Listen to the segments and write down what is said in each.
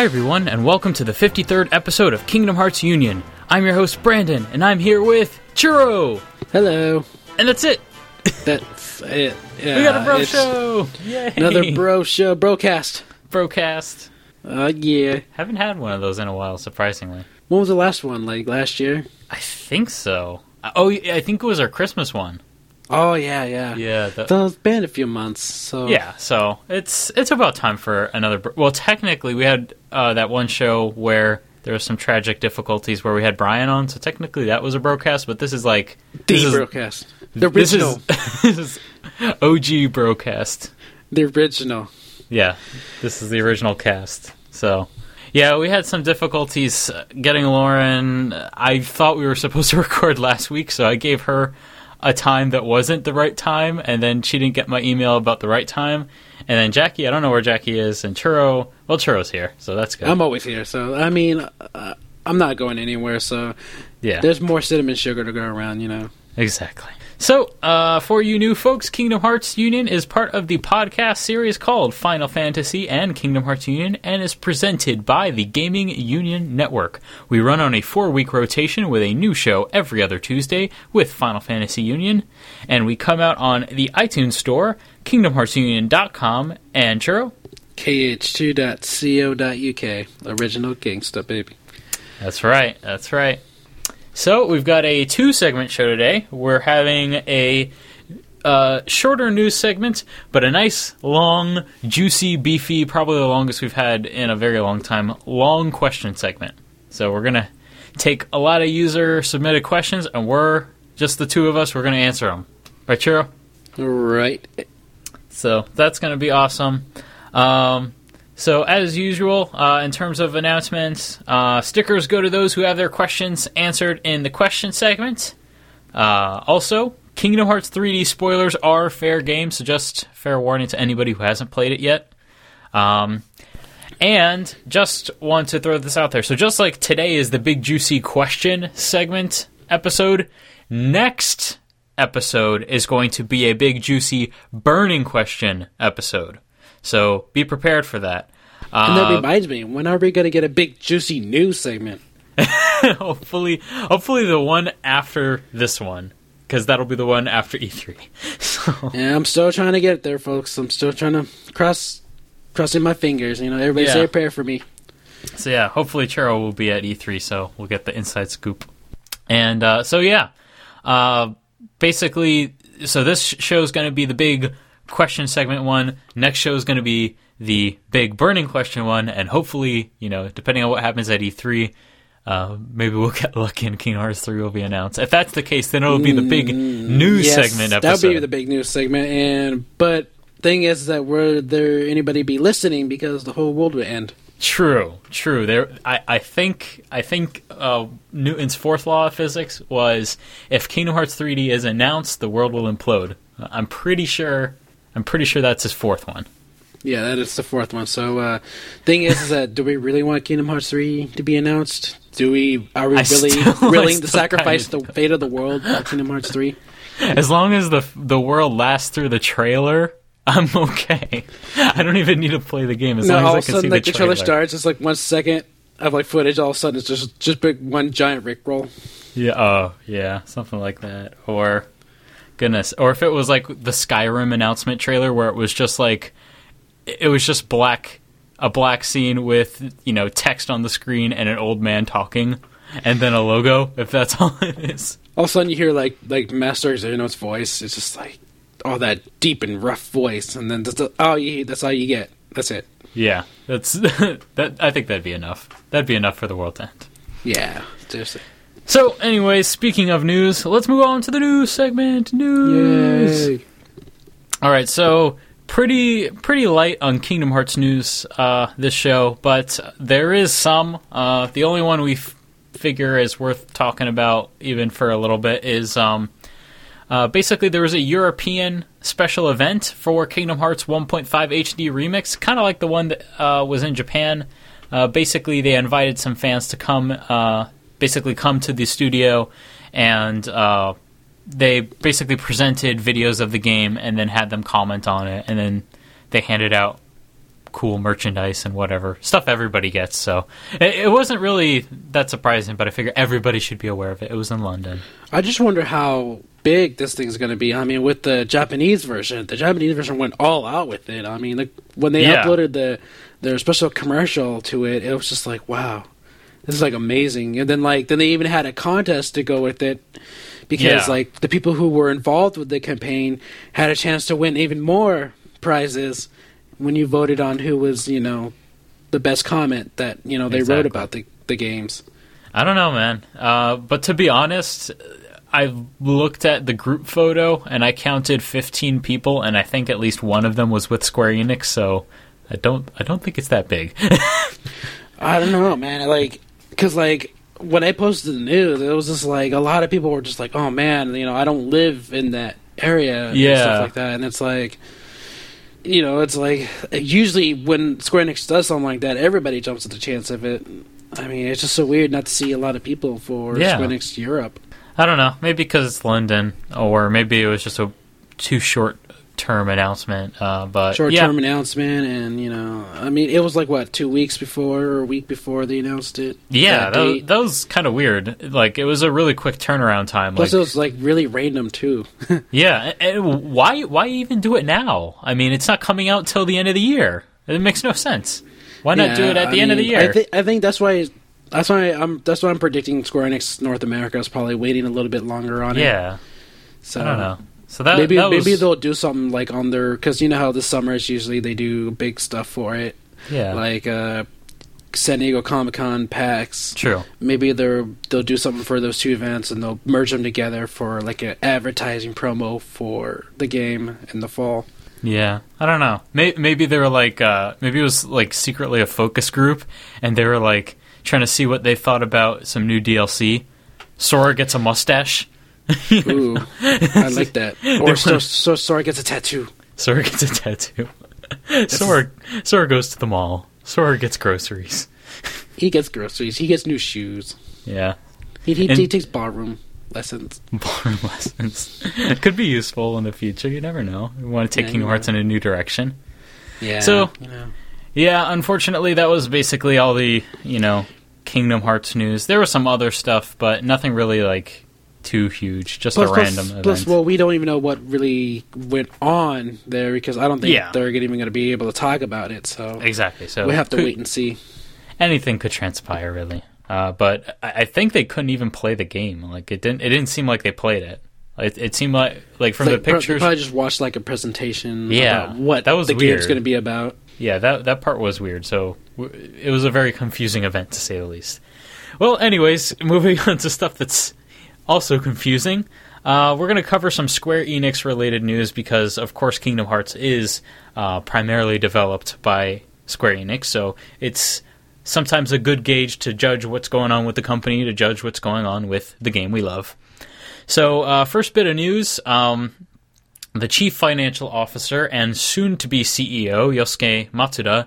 Hi, everyone, and welcome to the 53rd episode of Kingdom Hearts Union. I'm your host, Brandon, and I'm here with Churro. Hello. And that's it. That's it. Yeah, We got a bro show. Yay. Another bro show, brocast. Brocast. Uh, yeah. Haven't had one of those in a while, surprisingly. When was the last one? Like last year? I think so. Oh, I think it was our Christmas one. Oh yeah, yeah. Yeah. The, So it's been a few months. So yeah. So it's it's about time for another. Well, technically, we had uh, that one show where there was some tragic difficulties where we had Brian on. So technically, that was a broadcast. But this is like the this is- broadcast, the This original, is, this is OG broadcast. the original. Yeah, this is the original cast. So, yeah, we had some difficulties getting Lauren. I thought we were supposed to record last week, so I gave her a time that wasn't the right time, and then she didn't get my email about the right time. And then Jackie, I don't know where Jackie is, and Churro, well, Churro's here, so that's good. I'm always here. So I mean, uh, I'm not going anywhere. So yeah, there's more cinnamon sugar to go around. You know. Exactly. So, uh, for you new folks, Kingdom Hearts Union is part of the podcast series called Final Fantasy and Kingdom Hearts Union and is presented by the Gaming Union Network. We run on a four week rotation with a new show every other Tuesday with Final Fantasy Union, and we come out on the iTunes Store, KingdomHeartsUnion.com, and Churro. kh2.co.uk. Original gangsta baby. That's right. That's right. So we've got a two segment show today. We're having a uh, shorter news segment, but a nice, long, juicy, beefy, probably the longest we've had in a very long time, long question segment. So we're going to take a lot of user submitted questions, and we're just the two of us. We're going to answer them. Right, Churro? Right. So that's going to be awesome. Um, so, as usual, uh, in terms of announcements, uh, stickers go to those who have their questions answered in the question segment. Uh, also, Kingdom Hearts 3D spoilers are fair game, so just fair warning to anybody who hasn't played it yet. Um, and just want to throw this out there. So, just like today is the big juicy question segment episode, next episode is going to be a big juicy burning question episode. So be prepared for that. And that Uh, reminds me, when are we going to get a big juicy news segment? hopefully, hopefully the one after this one, because that'll be the one after E3. So Yeah, I'm still trying to get there, folks. I'm still trying to cross, crossing my fingers. You know, everybody Yeah. say a prayer for me. So yeah, hopefully Churro will be at E3, so we'll get the inside scoop. And uh, so yeah, uh, basically, so this show is going to be the big question segment one. Next show is going to be the big burning question one, and hopefully, you know, depending on what happens at E3. Uh, maybe we'll get lucky and Kingdom Hearts 3 will be announced. If that's the case, then it'll be the big news Yes, segment That'll be the big news segment. And but thing is that were there anybody be listening because the whole world would end. True, true. There, I, I think, I think uh, Newton's fourth law of physics was if Kingdom Hearts 3D is announced, the world will implode. I'm pretty sure. I'm pretty sure that's his fourth one. Yeah, that is the fourth one. So, uh, thing is, is that do we really want Kingdom Hearts three to be announced? Do we are we I really still- willing to sacrifice the fate of the world for Kingdom Hearts three? As long as the the world lasts through the trailer, I'm okay. I don't even need to play the game as No, long all as of I can a see sudden, like the the trailer trailer. starts, it's like one second of like footage. All of a sudden, it's just just big one giant Rickroll. Yeah, oh, yeah, something like that. Or goodness, or if it was like the Skyrim announcement trailer where it was just like it was just black a black scene with, you know, text on the screen and an old man talking and then a logo if that's all it is. All of a sudden, you hear like like Master Xehanort's voice. It's just like all that deep and rough voice, and then that's oh, you, that's all you get. That's it. Yeah, that's that I think that'd be enough. That'd be enough for the world to end. Yeah, seriously. So, anyway, speaking of news, let's move on to the news segment. News. Yay. All right, so pretty pretty light on Kingdom Hearts news uh, this show, but there is some. Uh, the only one we f- figure is worth talking about, even for a little bit, is um, uh, basically there was a European special event for Kingdom Hearts 1.5 HD Remix, kind of like the one that uh, was in Japan. Uh, basically, they invited some fans to come, uh, basically come to the studio, and uh, they basically presented videos of the game and then had them comment on it, and then they handed out cool merchandise and whatever stuff everybody gets. So it, it wasn't really that surprising, but I figure everybody should be aware of it. It was in London. I just wonder how big this thing's going to be. I mean, with the Japanese version, the Japanese version went all out with it. I mean, like when they Yeah. uploaded the their special commercial to it, it was just like, wow, is like amazing. And then like then they even had a contest to go with it because Yeah. like the people who were involved with the campaign had a chance to win even more prizes when you voted on who was you know the best comment that you know they wrote about the the games. I don't know, man. Uh, but to be honest, I looked at the group photo and I counted 15 people, and I think at least one of them was with Square Enix. So I don't, I don't think it's that big. I don't know, man. Like, cause like when I posted the news, it was just like a lot of people were just like, "Oh man, you know, I don't live in that area," and Yeah. stuff like that. And it's like, you know, it's like usually when Square Enix does something like that, everybody jumps at the chance of it. I mean, it's just so weird not to see a lot of people for Yeah. Square Enix Europe. I don't know. Maybe because it's London, or maybe it was just a too short term announcement. Uh, but Short yeah, term announcement, and you know, I mean, it was like what two weeks before or a week before they announced it. yeah, that that, was, that was kind of weird. Like it was a really quick turnaround time. Plus, like, it was like really random too. Yeah, and- why why even do it now? I mean, it's not coming out till the end of the year. It makes no sense. Why not do it at the I end of the year? I, thi- I think that's why. That's why I'm. That's why I'm predicting Square Enix North America is probably waiting a little bit longer on it. yeah, So I don't know. So that maybe that was, maybe they'll do something like on their because you know how this summer is usually they do big stuff for it, yeah like uh, San Diego Comic Con PAX. true. Maybe they're they'll do something for those two events and they'll merge them together for like an advertising promo for the game in the fall. Yeah, I don't know. Maybe, maybe they were like uh, maybe it was like secretly a focus group, and they were like trying to see what they thought about some new DLC. Sora gets a mustache. Ooh, I like that. Or so, so Sora gets a tattoo. Sora gets a tattoo. Sora Sora goes to the mall. Sora gets groceries. He gets groceries. He gets new shoes. Yeah. He, he, And- he takes ballroom lessons. Barn lessons It could be useful in the future. You never know. You want to take Yeah, Kingdom Hearts in a new direction. Yeah. So- you know. Yeah, unfortunately, that was basically all the you know Kingdom Hearts news. There was some other stuff, but nothing really like too huge. Just plus, a plus- random event. plus, well, we don't even know what really went on there because I don't think Yeah. they're even going to be able to talk about it. So exactly. So we have to could- wait and see. Anything could transpire, really. Uh, but I, I think they couldn't even play the game. Like it didn't. It didn't seem like they played it. It, it seemed like like from Like, the pro- they probably just watched like a presentation. Yeah, about what that was the weird. game's going to be about. Yeah, that that part was weird. So w- it was a very confusing event to say the least. Well, anyways, moving on to stuff that's also confusing. Uh, we're going to cover some Square Enix related news because, of course, Kingdom Hearts is uh, primarily developed by Square Enix, so it's sometimes a good gauge to judge what's going on with the company, to judge what's going on with the game we love. So, uh, first bit of news. Um, the chief financial officer and soon to be CEO, Yosuke Matsuda,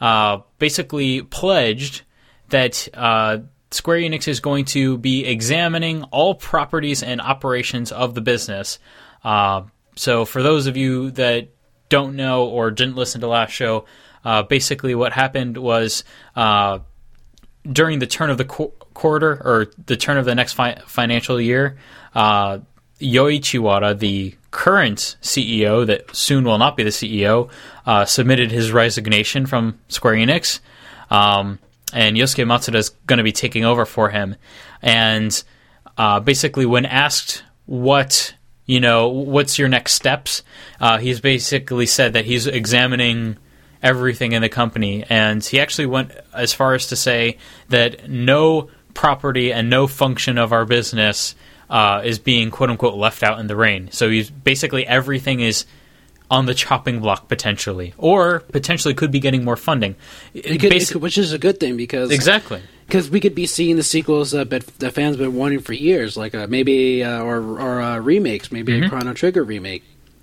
uh, basically pledged that uh, Square Enix is going to be examining all properties and operations of the business. Uh, so, for those of you that don't know or didn't listen to last show, uh, basically what happened was uh, during the turn of the qu- quarter or the turn of the next fi- financial year, uh, Yoichi Wada, the current CEO that soon will not be the CEO, uh, submitted his resignation from Square Enix. Um, and Yosuke Matsuda is going to be taking over for him. And uh, basically, when asked what you know, what's your next steps, uh, he's basically said that he's examining everything in the company, and he actually went as far as to say that no property and no function of our business uh, is being quote unquote left out in the rain. So he's basically everything is on the chopping block potentially, or potentially could be getting more funding. It could, Basi- could- which is a good thing because exactly. because we could be seeing the sequels that, that fans been wanting for years, like uh, maybe uh, or or uh, remakes, maybe Mm-hmm. a Chrono Trigger remake.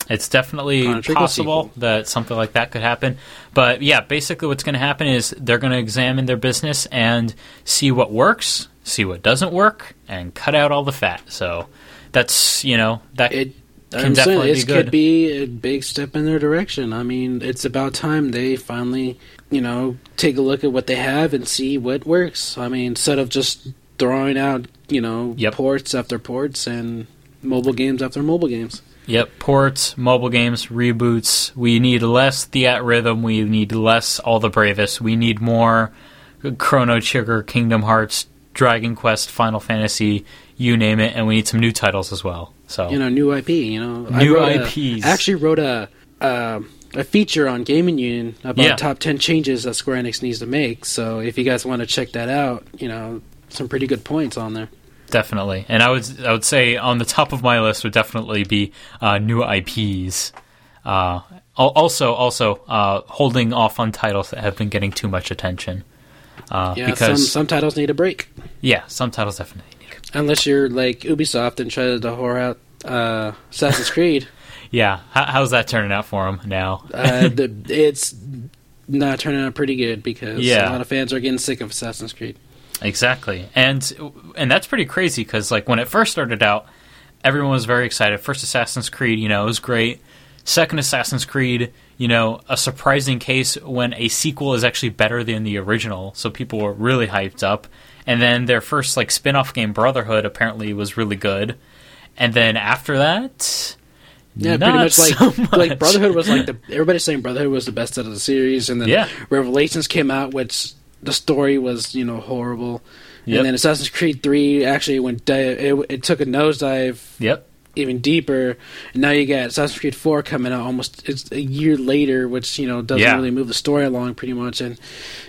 It's definitely possible sequel. that something like that could happen. But yeah, basically what's going to happen is they're going to examine their business and see what works, see what doesn't work, and cut out all the fat. So that's, you know, that It I'm saying definitely this be good. could be a big step in their direction. I mean, it's about time they finally, you know, take a look at what they have and see what works. I mean, instead of just throwing out, you know, Yep. ports after ports and mobile games after mobile games. Yep, ports, mobile games, reboots. We need less Theatrhythm. We need less All the Bravest. We need more Chrono Trigger, Kingdom Hearts, Dragon Quest, Final Fantasy, you name it, and we need some new titles as well. So You know, new IP. You know, New a- IPs. I actually wrote a uh, a feature on Gaming Union about Yeah. top ten changes that Square Enix needs to make. So if you guys want to check that out, you know, some pretty good points on there. definitely, and I would I would say on the top of my list would definitely be uh, new IPs. Uh, also, also uh, holding off on titles that have been getting too much attention. Uh, Yeah, some because some titles need a break. yeah, some titles definitely. Unless you're like Ubisoft and try to whore out uh, Assassin's Creed, Yeah, How, how's that turning out for them now? uh, the, it's not turning out pretty good because Yeah. a lot of fans are getting sick of Assassin's Creed. Exactly, and and that's pretty crazy because like when it first started out, everyone was very excited. First Assassin's Creed, you know, it was great. Second Assassin's Creed, you know, a surprising case when a sequel is actually better than the original, so people were really hyped up. And then their first like spin-off game Brotherhood apparently was really good. And then after that, Yeah, pretty much like so much. like Brotherhood was like the everybody's saying Brotherhood was the best out of the series, and then Yeah. Revelations came out, which the story was you know horrible, Yep. and then Assassin's Creed Three actually went di- it, it took a nosedive Yep. even deeper, and now you got Assassin's Creed Four coming out almost it's a year later, which you know doesn't Yeah. really move the story along pretty much, and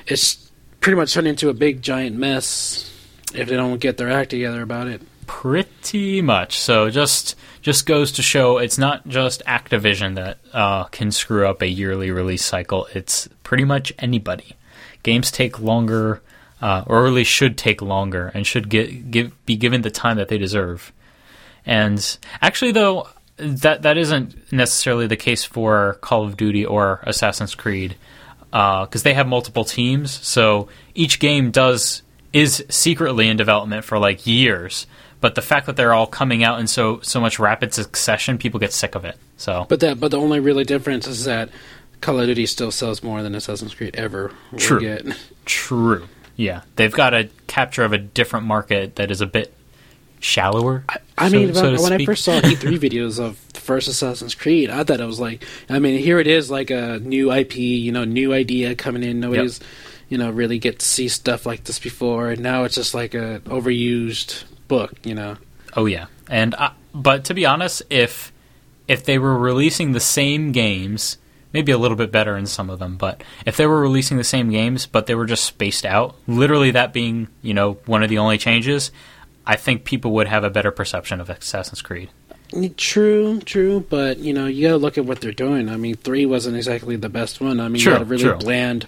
it's pretty much turned into a big giant mess if they don't get their act together about it. Pretty much. So just just goes to show it's not just Activision that uh, can screw up a yearly release cycle. It's pretty much anybody. Games take longer, uh, or really should take longer, and should get give be given the time that they deserve. And actually, though, that that isn't necessarily the case for Call of Duty or Assassin's Creed, Uh, because they have multiple teams. So each game does is secretly in development for like years. But the fact that they're all coming out in so so much rapid succession, people get sick of it. So But that, but the only really difference is that Call of Duty still sells more than Assassin's Creed ever True. get. true, yeah, they've got a capture of a different market that is a bit shallower. I so- mean, so when, when I first saw E3 videos of the first Assassin's Creed, I thought it was like, I mean, here it is, like a new IP, you know, new idea coming in. Nobody's, you know, really get to see stuff like this before, and now it's just like a overused book, you know. Oh yeah, and uh, but to be honest, if if they were releasing the same games, maybe a little bit better in some of them, but if they were releasing the same games but they were just spaced out, literally that being you know one of the only changes, I think people would have a better perception of Assassin's Creed. True, true, but you know, you gotta look at what they're doing. I mean, three wasn't exactly the best one. I mean, True, you had a really true. bland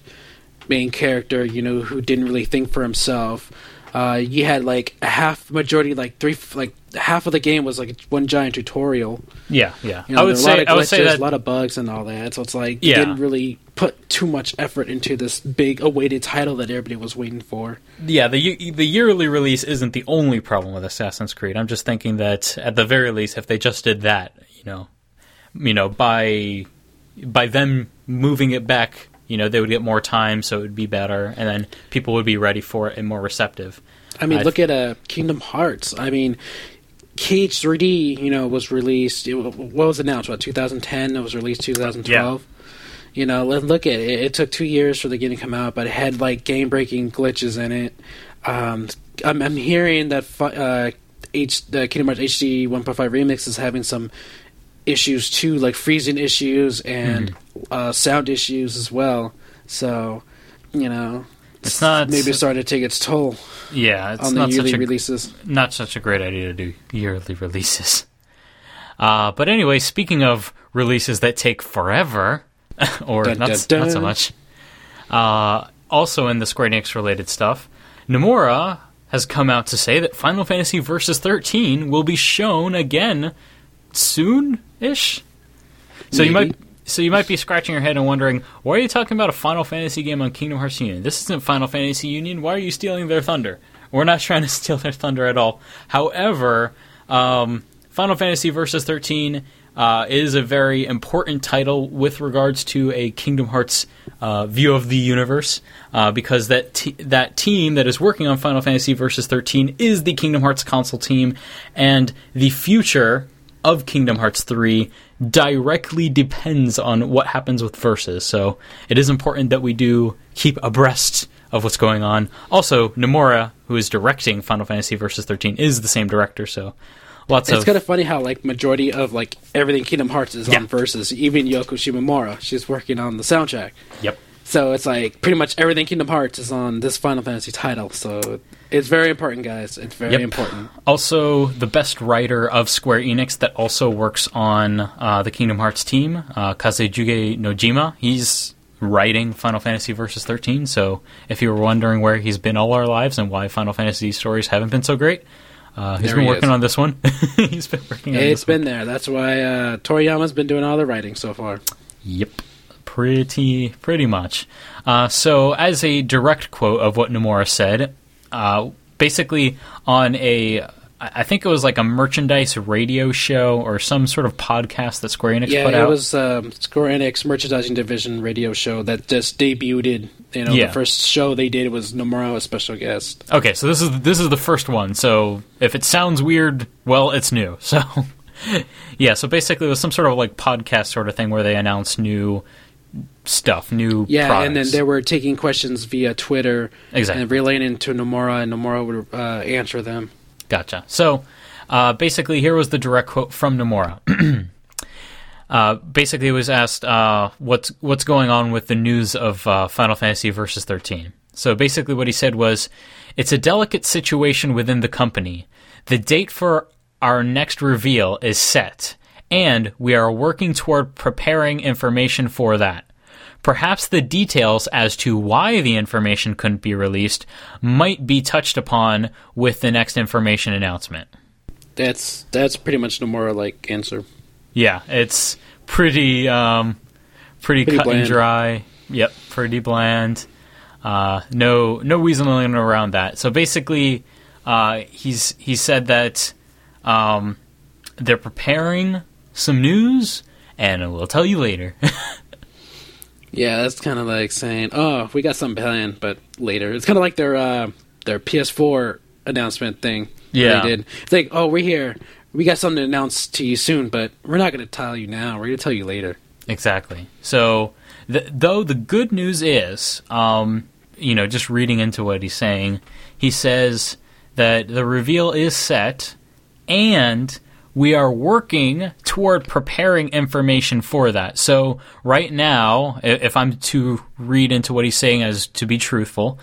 main character, you know, who didn't really think for himself. Uh, you had like a half majority, like three, like half of the game was like one giant tutorial. Yeah, yeah. You know, I would there a lot say I would say that a lot of bugs and all that. So it's like Yeah. you didn't really put too much effort into this big awaited title that everybody was waiting for. yeah the the yearly release isn't the only problem with Assassin's Creed. I'm just thinking that at the very least, if they just did that, you know, you know, by by them moving it back, you know, they would get more time, so it would be better, and then people would be ready for it and more receptive. I mean, I- look at uh, Kingdom Hearts. I mean, KH3D, you know, was released. It, what was announced? What 2010? It was released 2012. You know, look at it. It took two years for the game to come out, but it had like game-breaking glitches in it. Um, I'm, I'm hearing that uh, H, the Kingdom Hearts HD 1.5 remix is having some issues too, like freezing issues and Mm-hmm. uh, sound issues as well. So, you know, It's not- maybe starting to take its toll Yeah, it's on the not yearly such a releases. not such a great idea to do yearly releases. Uh, but anyway, speaking of releases that take forever, or Dun, not, dun, s- not so much, uh, also in the Square Enix related stuff, Nomura has come out to say that Final Fantasy Versus 13 will be shown again soon-ish. So you might so you might be scratching your head and wondering, why are you talking about a Final Fantasy game on Kingdom Hearts Union? This isn't Final Fantasy Union. Why are you stealing their thunder? We're not trying to steal their thunder at all. However, um, Final Fantasy Versus 13 uh, is a very important title with regards to a Kingdom Hearts uh, view of the universe, uh, because that te- that team that is working on Final Fantasy Versus 13 is the Kingdom Hearts console team, and the future of Kingdom Hearts 3 directly depends on what happens with Versus. So it is important that we do keep abreast of what's going on. Also, Nomura, who is directing Final Fantasy Versus 13, is the same director, so lots It's of It's kind of funny how like majority of like everything Kingdom Hearts is Yeah. on versus even Yoko Shimomura. She's working on the soundtrack. Yep. So it's like pretty much everything Kingdom Hearts is on this Final Fantasy title. So it's very important, guys. It's very Yep. important. Also, the best writer of Square Enix that also works on uh, the Kingdom Hearts team, uh, Kazushige Nojima. He's writing Final Fantasy Versus 13. So, if you were wondering where he's been all our lives and why Final Fantasy stories haven't been so great, uh, he's There been he working is. on this one. he's been working on It's this one. been there. That's why uh, Toriyama's been doing all the writing so far. Yep. Pretty, pretty much. Uh, so, as a direct quote of what Nomura said, uh, basically on a I think it was like a merchandise radio show or some sort of podcast that Square Enix Yeah, put it was um, Square Enix merchandising division radio show that just debuted. You know, Yeah. the first show they did was Nomura, a special guest. Okay, so this is this is the first one. So if it sounds weird, well, it's new. So yeah, so basically it was some sort of like podcast sort of thing where they announced new stuff, new Yeah, products. and then they were taking questions via Twitter Exactly. and relaying it to Nomura, and Nomura would uh, answer them. Gotcha. So, uh, basically, here was the direct quote from Nomura. uh, basically, it was asked uh, what's what's going on with the news of uh, Final Fantasy Versus 13. So, basically, what he said was, "It's a delicate situation within the company. The date for our next reveal is set, and we are working toward preparing information for that." Perhaps the details as to why the information couldn't be released might be touched upon with the next information announcement. That's that's pretty much Nomura like answer. Yeah, it's pretty um, pretty, Pretty cut and dry. Yep, pretty bland. Uh, no no weaseling around that. So basically, uh, he's he said that um, they're preparing some news, and we'll tell you later. Yeah, that's kind of like saying, "Oh, we got something planned, but later." It's kind of like their uh, their PS4 announcement thing. Yeah. they did. It's like, "Oh, we're here. We got something to announce to you soon, but we're not going to tell you now. We're going to tell you later." Exactly. So, th- though the good news is, um, you know, just reading into what he's saying, he says that the reveal is set, and we are working toward preparing information for that. So, right now, if I'm to read into what he's saying as to be truthful,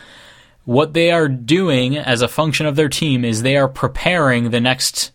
what they are doing as a function of their team is they are preparing the next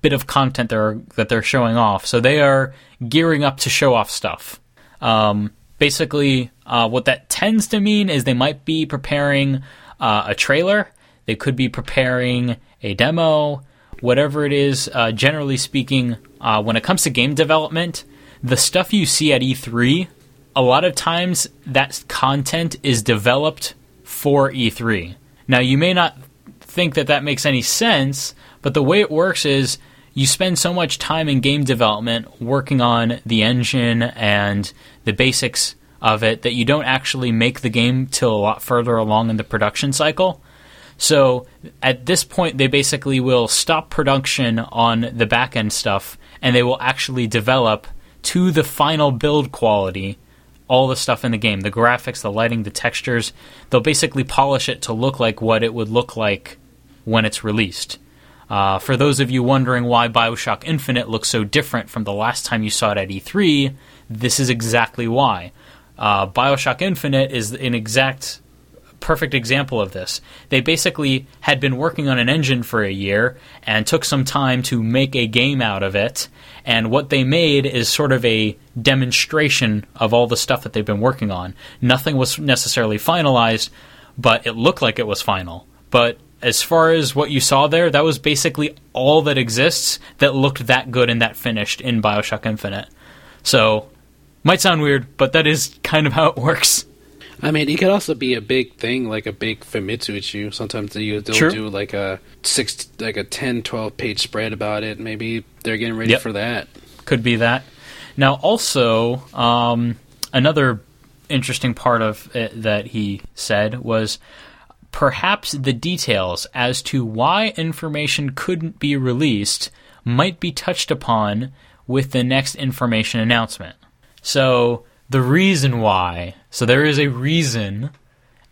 bit of content they're, that they're showing off. So they are gearing up to show off stuff. Um, basically, uh, what that tends to mean is they might be preparing uh, a trailer, they could be preparing a demo, whatever it is. Uh, generally speaking, uh, when it comes to game development, the stuff you see at E3, a lot of times that content is developed for E3. Now, you may not think that that makes any sense, but the way it works is you spend so much time in game development working on the engine and the basics of it that you don't actually make the game till a lot further along in the production cycle. So at this point, they basically will stop production on the back end stuff and they will actually develop to the final build quality all the stuff in the game the graphics, the lighting, the textures. They'll basically polish it to look like what it would look like when it's released. Uh, for those of you wondering why Bioshock Infinite looks so different from the last time you saw it at E3, this is exactly why. Uh, Bioshock Infinite is an exact perfect example of this. They basically had been working on an engine for a year and took some time to make a game out of it. And what they made is sort of a demonstration of all the stuff that they've been working on. Nothing was necessarily finalized, but it looked like it was final. But as far as what you saw there, that was basically all that exists that looked that good and that finished in Bioshock Infinite. So, might sound weird, but that is kind of how it works. I mean, it could also be a big thing, like a big Famitsu issue. Sometimes they, they'll Sure. do like a six, like a 10, 12 page spread about it. Maybe they're getting ready Yep. for that. could be that. Now, also, um, another interesting part of it that he said was perhaps the details as to why information couldn't be released might be touched upon with the next information announcement. So, the reason why, so there is a reason,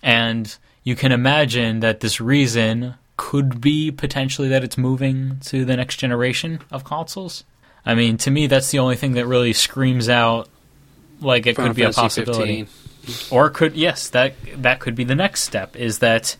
and you can imagine that this reason could be potentially that it's moving to the next generation of consoles. I mean, to me, that's the only thing that really screams out like it Final could be a possibility. 15. Or could yes, that that could be the next step. Is that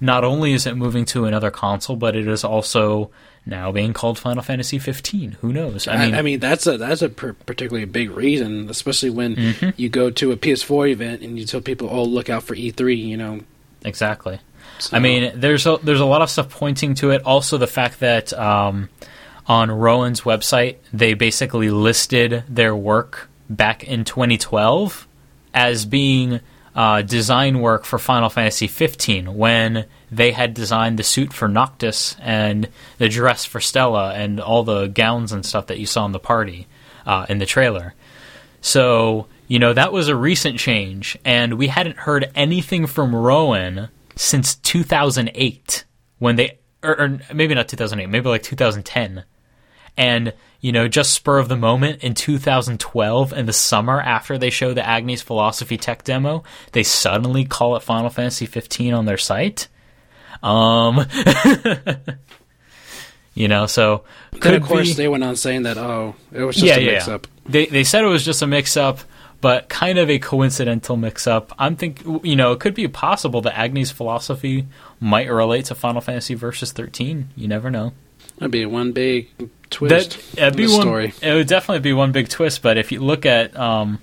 not only is it moving to another console, but it is also now being called Final Fantasy 15. Who knows? I mean, I, I mean that's a that's a per- particularly big reason, especially when Mm-hmm. you go to a PS4 event and you tell people, "Oh, look out for E3." You know, exactly. So- I mean, there's a, there's a lot of stuff pointing to it. Also, the fact that um, on Roen's website they basically listed their work back in 2012 as being uh, design work for Final Fantasy 15 when they had designed the suit for Noctis and the dress for Stella and all the gowns and stuff that you saw in the party uh, in the trailer. So, you know, that was a recent change, and we hadn't heard anything from Roen since 2008 when they, or, or maybe not 2008, maybe like 2010. And, you know, just spur of the moment in 2012 in the summer after they show the Agni's Philosophy Tech demo, they suddenly call it Final Fantasy 15 on their site. Um, you know, so could of course be- they went on saying that, "Oh, it was just yeah, a mix yeah. up." They they said it was just a mix up, but kind of a coincidental mix up. I'm think you know it could be possible that Agni's philosophy might relate to Final Fantasy Versus 13. You never know. That'd be one big twist. That be one. story. It would definitely be one big twist. But if you look at um,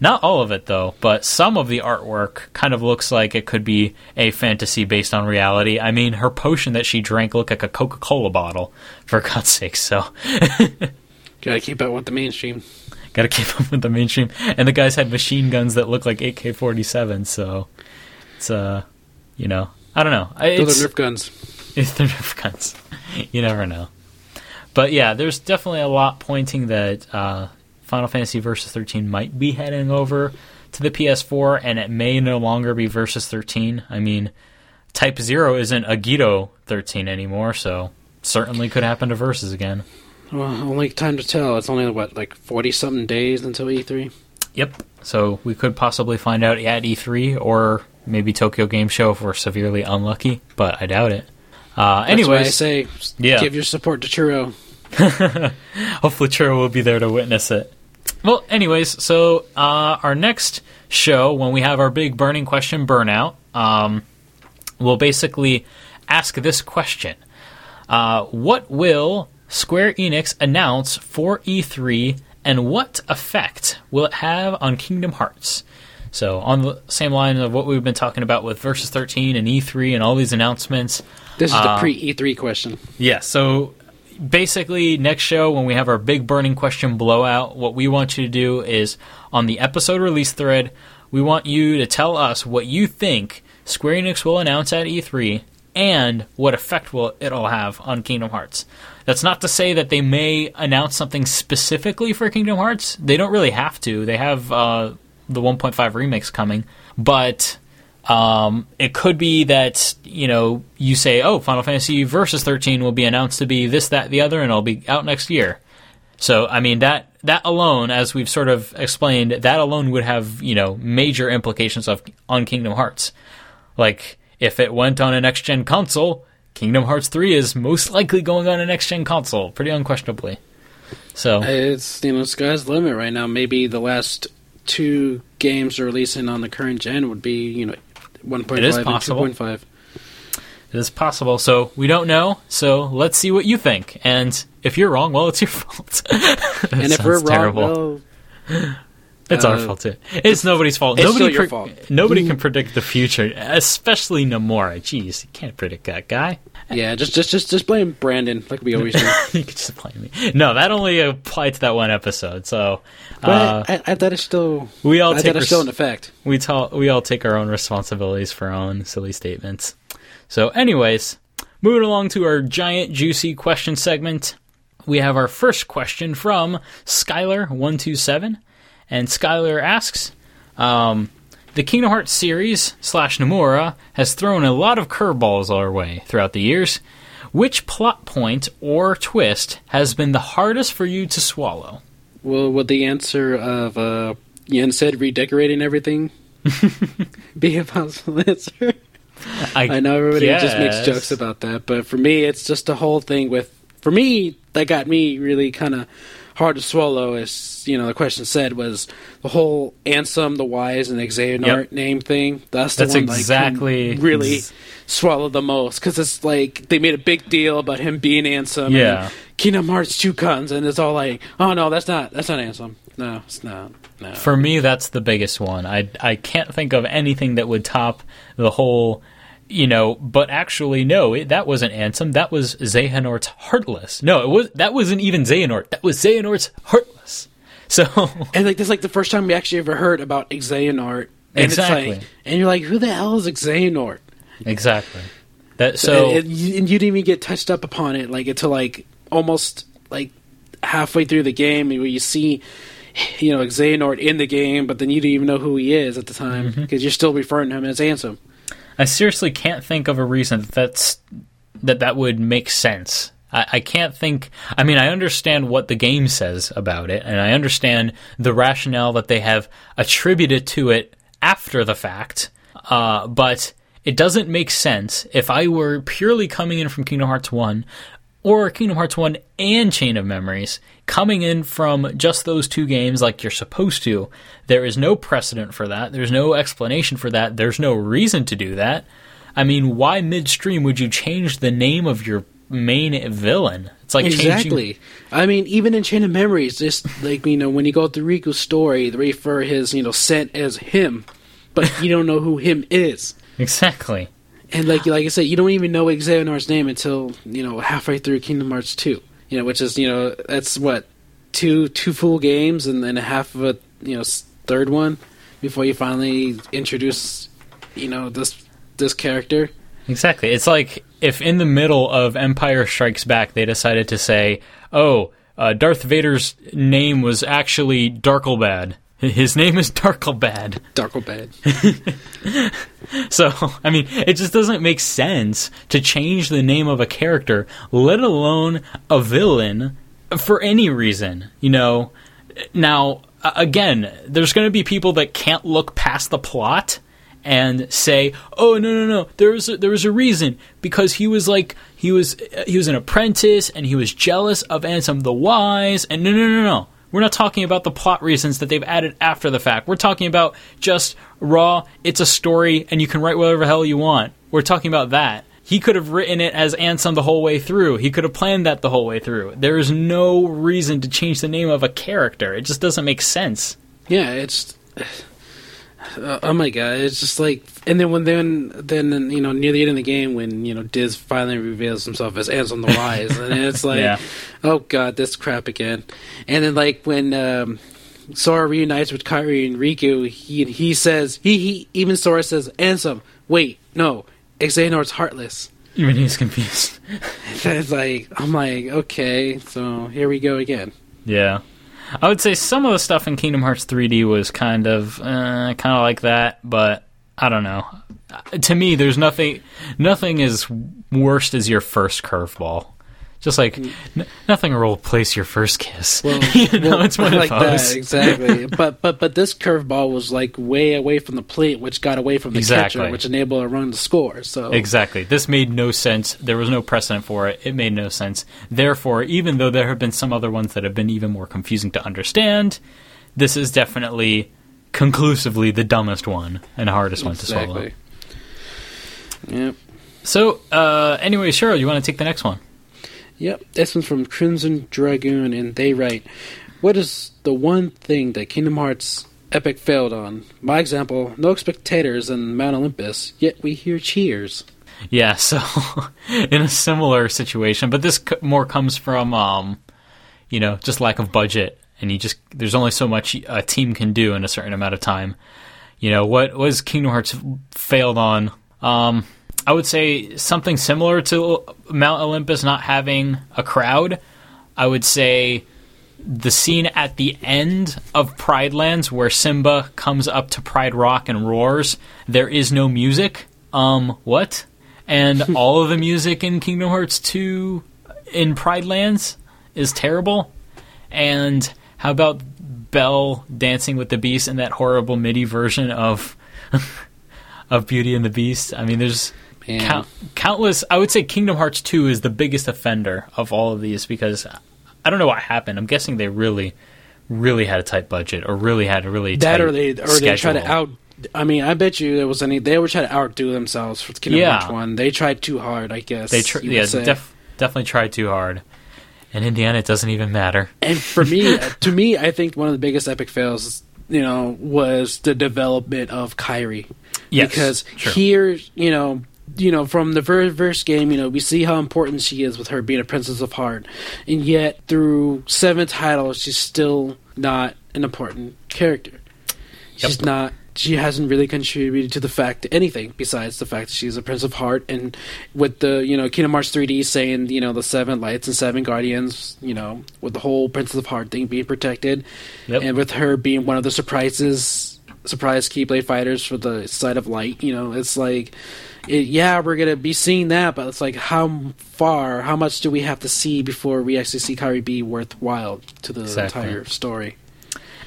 not all of it though, but some of the artwork kind of looks like it could be a fantasy based on reality. I mean, her potion that she drank looked like a Coca Cola bottle, for God's sake. So. Gotta keep up with the mainstream. Got to keep up with the mainstream. And the guys had machine guns that look like AK-47, so it's uh, you know, I don't know. Those It's, are Nerf guns. it's the Nerf guns. You never know. But yeah, there's definitely a lot pointing that uh, Final Fantasy Versus 13 might be heading over to the PS4, and it may no longer be Versus 13. I mean, Type Zero isn't Agito 13 anymore, so certainly could happen to Versus again. Well, only time to tell. It's only what like forty something days until E E3. Yep. So we could possibly find out at E3 or maybe Tokyo Game Show if we're severely unlucky, but I doubt it. Uh, That's why I say, yeah. give your support to Churro. hopefully Churro will be there to witness it. Well, anyways, so uh, our next show, when we have our big burning question burnout, um, we'll basically ask this question uh, What will Square Enix announce for E3, and what effect will it have on Kingdom Hearts? So, on the same line of what we've been talking about with Versus 13 and E3 and all these announcements, This is Uh, the pre E3 question. yeah, so basically, next show, when we have our big burning question blowout, what we want you to do is on the episode release thread, we want you to tell us what you think Square Enix will announce at E3 and what effect will it'll have on Kingdom Hearts. That's not to say that they may announce something specifically for Kingdom Hearts. They don't really have to. They have uh, the 1.5 remix coming, but um, it could be that you know you say, "Oh, Final Fantasy Versus 13 will be announced to be this, that, the other, and it'll be out next year." So, I mean that that alone, as we've sort of explained, that alone would have you know major implications of on Kingdom Hearts. Like if it went on a next gen console, Kingdom Hearts 3 is most likely going on a next gen console, pretty unquestionably. So It's you know sky's the limit right now. Maybe the last two games releasing on the current gen would be you know 1.5 It is possible. 2.5. It is possible. So we don't know. So let's see what you think. And if you're wrong, well, it's your fault. And if we're wrong, terrible. well, it's our uh, fault too. It's nobody's fault. it's nobody still your fault. Nobody can predict the future, especially Nomura. Jeez, you can't predict that guy. yeah, just just just just blame Brandon like we always do. you could just blame me. No, that only applied to that one episode. So But uh, I, I thought it's still we all I take it's res- still in effect. we ta- we all take our own responsibilities for our own silly statements. So, anyways, moving along to our giant juicy question segment. we have our first question from Skylar127. And Skylar asks um, The Kingdom Hearts series slash Nomura has thrown a lot of curveballs our way throughout the years. Which plot point or twist has been the hardest for you to swallow? Well, would the answer of uh, Yen Sid redecorating everything be a possible answer? I, I know everybody guess. just makes jokes about that, but for me, it's just a whole thing with. For me, that got me really kind of hard to swallow. As you know, the question said was the whole Ansem, the Wise, and Xehanort Yep. name thing. That's the That's one like, exactly- who really swallowed the most because it's like they made a big deal about him being Ansem. Yeah. and Kingdom Hearts two comes, and it's all like, oh no, that's not that's not Ansem. No, it's not. No. For me, that's the biggest one. I I can't think of anything that would top the whole, you know. But actually, no, it, that wasn't Ansem. That was Xehanort's Heartless. No, it was that wasn't even Xehanort. That was Xehanort's Heartless. So And like this, is like the first time we actually ever heard about Xehanort. And Exactly. It's like, and you're like, who the hell is Xehanort? exactly that. So and, and you, and you didn't even get touched up upon it like until like almost like halfway through the game where you see you know Xehanort in the game, but then you don't even know who he is at the time Mm-hmm. because you're still referring to him as Ansem. I seriously can't think of a reason that that's that that would make sense. I, I can't think. I mean, I understand what the game says about it, and I understand the rationale that they have attributed to it after the fact. Uh, but it doesn't make sense if I were purely coming in from Kingdom Hearts One or Kingdom Hearts 1 and Chain of Memories, coming in from just those two games like you're supposed to, there is no precedent for that. There's no explanation for that. There's no reason to do that. I mean, why midstream would you change the name of your main villain? It's like changing. Exactly. I mean, even in Chain of Memories, just like you know, when you go through Riku's story, they refer his you know scent as him, but you don't know who him is. Exactly. And like like I said, you don't even know Xehanort's name until you know halfway through Kingdom Hearts two. You know, which is you know that's what two two full games and then a half of a you know third one before you finally introduce you know this this character. Exactly. It's like if in the middle of Empire Strikes Back they decided to say, "Oh, uh, Darth Vader's name was actually Darklebad. His name is Darklebad." Darklebad. So, I mean, it just doesn't make sense to change the name of a character, let alone a villain, for any reason. You know, now again, there's going to be people that can't look past the plot and say, "Oh no, no, no! There was a, there was a reason because he was like he was uh, he was an apprentice and he was jealous of Ansem the Wise." And no, no, no, no! We're not talking about the plot reasons that they've added after the fact. We're talking about just raw. It's a story, and you can write whatever hell you want. We're talking about that. He could have written it as Ansem the whole way through. He could have planned that the whole way through. There is no reason to change the name of a character. It just doesn't make sense. Yeah, it's. Uh, oh my god! It's just like, and then when then then you know near the end of the game when you know Diz finally reveals himself as Ansem the Wise, and it's like, Yeah. oh god, this crap again. And then like when um, Sora reunites with Kairi and Riku, he he says he he even Sora says Ansem. Wait, no, Xehanort's heartless. Even he's confused. It's like I'm like okay, so here we go again. Yeah. I would say some of the stuff in Kingdom Hearts 3D was kind of uh, kind of like that, but I don't know. Uh, To me, there's nothing nothing as worst as your first curveball. Just like n- nothing will replace your first kiss. Well, you know, well, it's one like of those. that exactly. but but but this curveball was like way away from the plate, which got away from the Exactly. catcher, which enabled a run to score. So Exactly. This made no sense. There was no precedent for it. It made no sense. Therefore, even though there have been some other ones that have been even more confusing to understand, this is definitely conclusively the dumbest one and hardest one to swallow. Yep. So, uh, anyway, Churro, you want to take the next one? Yep. This one's from Crimson Dragoon, and they write, "What is the one thing that Kingdom Hearts Epic failed on? My example: no spectators in Mount Olympus, yet we hear cheers." Yeah, so in a similar situation, but this more comes from, um, you know, just lack of budget, and you just there's only so much a team can do in a certain amount of time. You know, what was Kingdom Hearts failed on? Um, I would say something similar to Mount Olympus not having a crowd. I would say the scene at the end of Pride Lands where Simba comes up to Pride Rock and roars, there is no music. Um, what? And all of the music in Kingdom Hearts 2 in Pride Lands is terrible. And how about Belle dancing with the Beast in that horrible MIDI version of of Beauty and the Beast? I mean, there's count, countless. I would say Kingdom Hearts 2 is the biggest offender of all of these because I don't know what happened. I'm guessing they really, really had a tight budget or really had a really that tight or they or they try to out. I mean, I bet you there was any. They were trying to outdo themselves for Kingdom Yeah. Hearts one. They tried too hard, I guess. They tr- yeah, def- definitely tried too hard. And in the end, it doesn't even matter. And for me, to me, I think one of the biggest epic fails, you know, was the development of Kairi. Yes, because sure. here, you know, you know, from the very first game, you know, we see how important she is with her being a princess of heart, and yet through seven titles, she's still not an important character. She's not. She hasn't really contributed to the fact anything besides the fact that she's a prince of heart, and with the you know Kingdom Hearts 3D saying you know the seven lights and seven guardians, you know, with the whole princess of heart thing being protected, Yep. and with her being one of the surprises, surprise Keyblade fighters for the side of light, you know, it's like, it, yeah, we're gonna be seeing that, but it's like how far, how much do we have to see before we actually see Kairi be worthwhile to the Exactly. entire story?